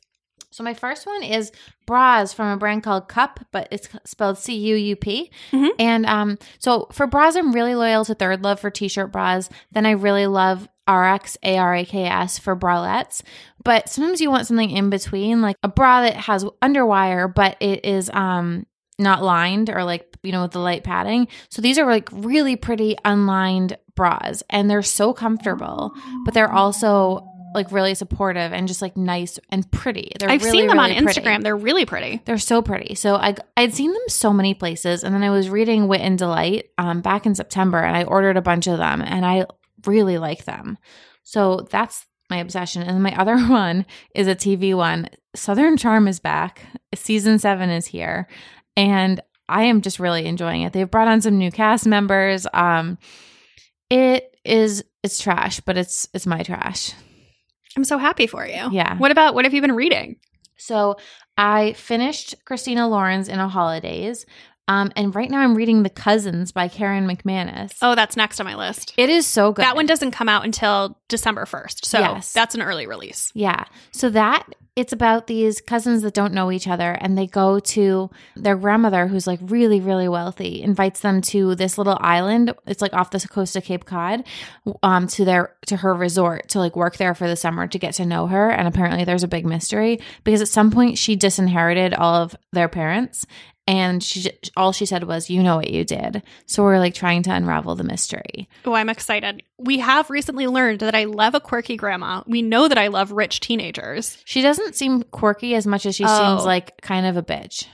[SPEAKER 1] So my first one is bras from a brand called Cup, but it's spelled C U U P.
[SPEAKER 2] Mhm.
[SPEAKER 1] And um, so for bras, I'm really loyal to Third Love for t-shirt bras. Then I really love Araks A R A K S for bralettes. But sometimes you want something in between, like a bra that has underwire, but it is um not lined or like you know with the light padding. So these are like really pretty unlined bras, and they're so comfortable, but they're also like really supportive and just like nice and pretty. They're
[SPEAKER 2] I've
[SPEAKER 1] really,
[SPEAKER 2] seen them
[SPEAKER 1] really
[SPEAKER 2] on
[SPEAKER 1] pretty.
[SPEAKER 2] Instagram. They're really pretty.
[SPEAKER 1] They're so pretty. So I I'd seen them so many places, and then I was reading Wit and Delight um, back in September, and I ordered a bunch of them, and I really like them. So that's my obsession. And my *laughs* other one is a TV one. Southern Charm is back. Season seven is here, and I am just really enjoying it. They've brought on some new cast members. Um, it is it's trash, but it's it's my trash.
[SPEAKER 2] I'm so happy for you.
[SPEAKER 1] Yeah.
[SPEAKER 2] What about what have you been reading?
[SPEAKER 1] So I finished Christina Lauren's In a Holidaze. Um, and right now I'm reading The Cousins by Karen McManus.
[SPEAKER 2] Oh, that's next on my list.
[SPEAKER 1] it is so good.
[SPEAKER 2] That one doesn't come out until December 1st. So
[SPEAKER 1] Yes.
[SPEAKER 2] that's an early release.
[SPEAKER 1] Yeah. So that it's about these cousins that don't know each other and they go to their grandmother who's like really really wealthy invites them to this little island it's like off the coast of Cape Cod um to their to her resort to like work there for the summer to get to know her and apparently there's a big mystery because at some point she disinherited all of their parents and she all she said was you know what you did so we're like trying to unravel the mystery
[SPEAKER 2] Oh, I'm excited. We have recently learned that I love a quirky grandma. We know that I love rich teenagers.
[SPEAKER 1] she doesn't seem quirky as much as she
[SPEAKER 2] Oh.
[SPEAKER 1] seems like kind of a bitch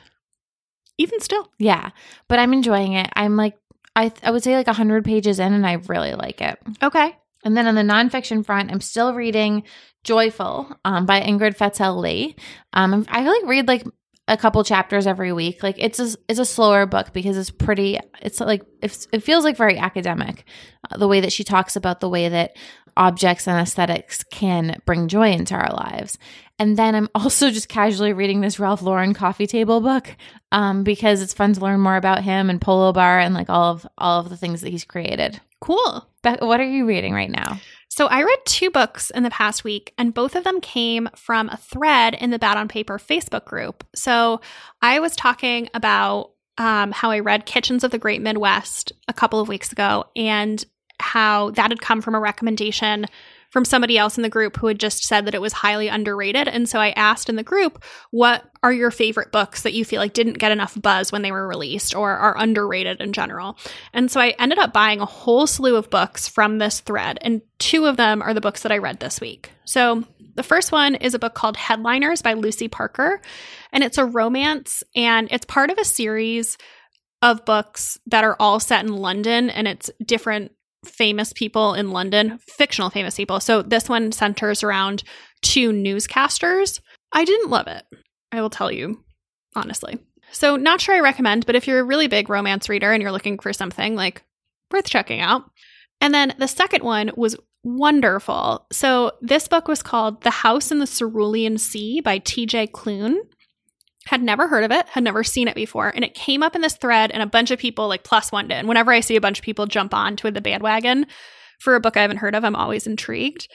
[SPEAKER 2] Even still.
[SPEAKER 1] Yeah, but I'm enjoying it. I'm like, I I would say like hundred pages in, and I really like it.
[SPEAKER 2] Okay.
[SPEAKER 1] And then on the nonfiction front, I'm still reading "Joyful" um, by Ingrid Fetell Lee. Um, I like read like a couple chapters every week. Like it's a it's a slower book because it's pretty. It's like it's, it feels like very academic, uh, the way that she talks about the way that objects and aesthetics can bring joy into our lives. And then I'm *laughs* also just casually reading this Ralph Lauren coffee table book um, because it's fun to learn more about him and Polo Bar and like all of all of the things that he's created.
[SPEAKER 2] Cool.
[SPEAKER 1] Becca, what are you reading right now?
[SPEAKER 2] So I read two books in the past week, and both of them came from a thread in the Bad on Paper Facebook group. So I was talking about um, how I read Kitchens of the Great Midwest a couple of weeks ago, and how that had come from a recommendation from somebody else in the group who had just said that it was highly underrated. And so I asked in the group, what are your favorite books that you feel like didn't get enough buzz when they were released or are underrated in general? And so I ended up buying a whole slew of books from this thread, and two of them are the books that I read this week. So the first one is a book called Headliners by Lucy Parker, and it's a romance, and it's part of a series of books that are all set in London, and it's different famous people in London, fictional famous people. So this one centers around two newscasters. I didn't love it. I will tell you honestly. So not sure I recommend, but if you're a really big romance reader and you're looking for something like worth checking out. And then the second one was wonderful. So this book was called The House in the Cerulean Sea by TJ Klune had never heard of it, had never seen it before. And it came up in this thread, and a bunch of people like plus one did. And whenever I see a bunch of people jump onto the bandwagon for a book I haven't heard of, I'm always intrigued.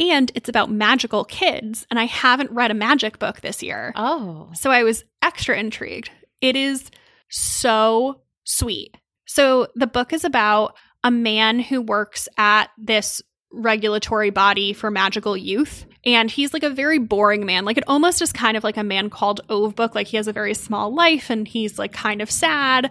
[SPEAKER 2] And it's about magical kids. And I haven't read a magic book this year.
[SPEAKER 1] Oh.
[SPEAKER 2] So I was extra intrigued. It is so sweet. So the book is about a man who works at this regulatory body for magical youth. And he's like a very boring man. Like it almost is kind of like a man called Ove book. Like he has a very small life and he's like kind of sad.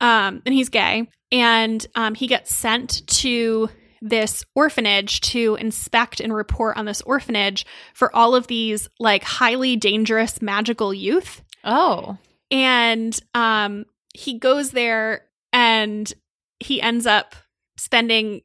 [SPEAKER 2] Um, and he's gay. And um, he gets sent to this orphanage to inspect and report on this orphanage for all of these like highly dangerous magical youth.
[SPEAKER 1] Oh.
[SPEAKER 2] And um, he goes there and he ends up spending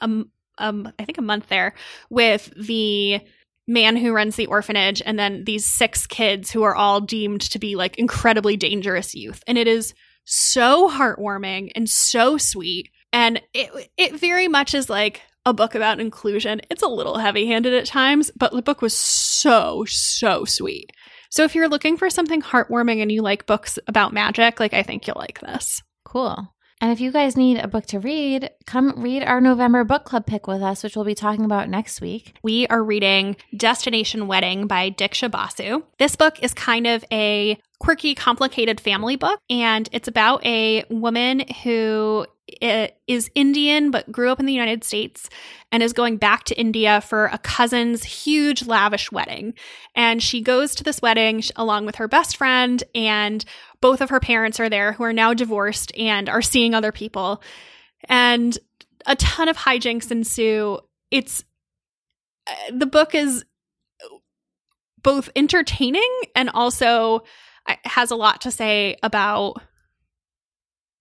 [SPEAKER 2] a, um, I think a month there with the man who runs the orphanage and then these six kids who are all deemed to be like incredibly dangerous youth. And it is so heartwarming and so sweet. And it it very much is like a book about inclusion. It's a little heavy-handed at times, but the book was so so sweet. So if you're looking for something heartwarming and you like books about magic, like I think you'll like this.
[SPEAKER 1] Cool. And if you guys need a book to read, come read our November book club pick with us, which we'll be talking about next week.
[SPEAKER 2] We are reading Destination Wedding by Diksha Basu. This book is kind of a quirky, complicated family book, and it's about a woman who is Indian but grew up in the United States and is going back to India for a cousin's huge, lavish wedding. And she goes to this wedding along with her best friend, and both of her parents are there who are now divorced and are seeing other people. And a ton of hijinks ensue. It's uh, the book is both entertaining and also has a lot to say about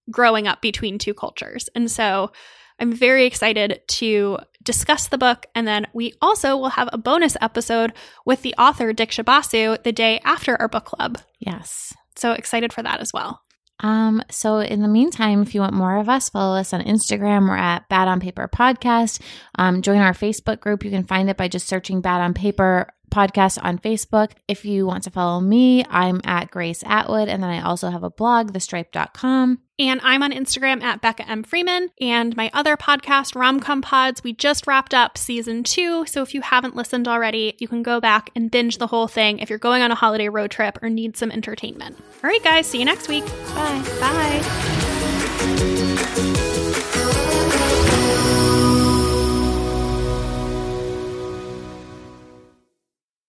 [SPEAKER 2] growing up between two cultures. And so I'm very excited to discuss the book. And then we also will have a bonus episode with the author, Diksha Basu, the day after our book club.
[SPEAKER 1] Yes.
[SPEAKER 2] So excited for that as well.
[SPEAKER 1] Um, so in the meantime, if you want more of us, follow us on Instagram. We're at Bad on Paper Podcast. Um, join our Facebook group. You can find it by just searching Bad on Paper podcast on Facebook. If you want to follow me, I'm at Grace Atwood. And then I also have a blog, thestripe.com.
[SPEAKER 2] And I'm on Instagram at Becca M. Freeman. And my other podcast, Romcom Pods, we just wrapped up season two. So if you haven't listened already, you can go back and binge the whole thing if you're going on a holiday road trip or need some entertainment. All right, guys, see you next week.
[SPEAKER 1] Bye.
[SPEAKER 2] Bye.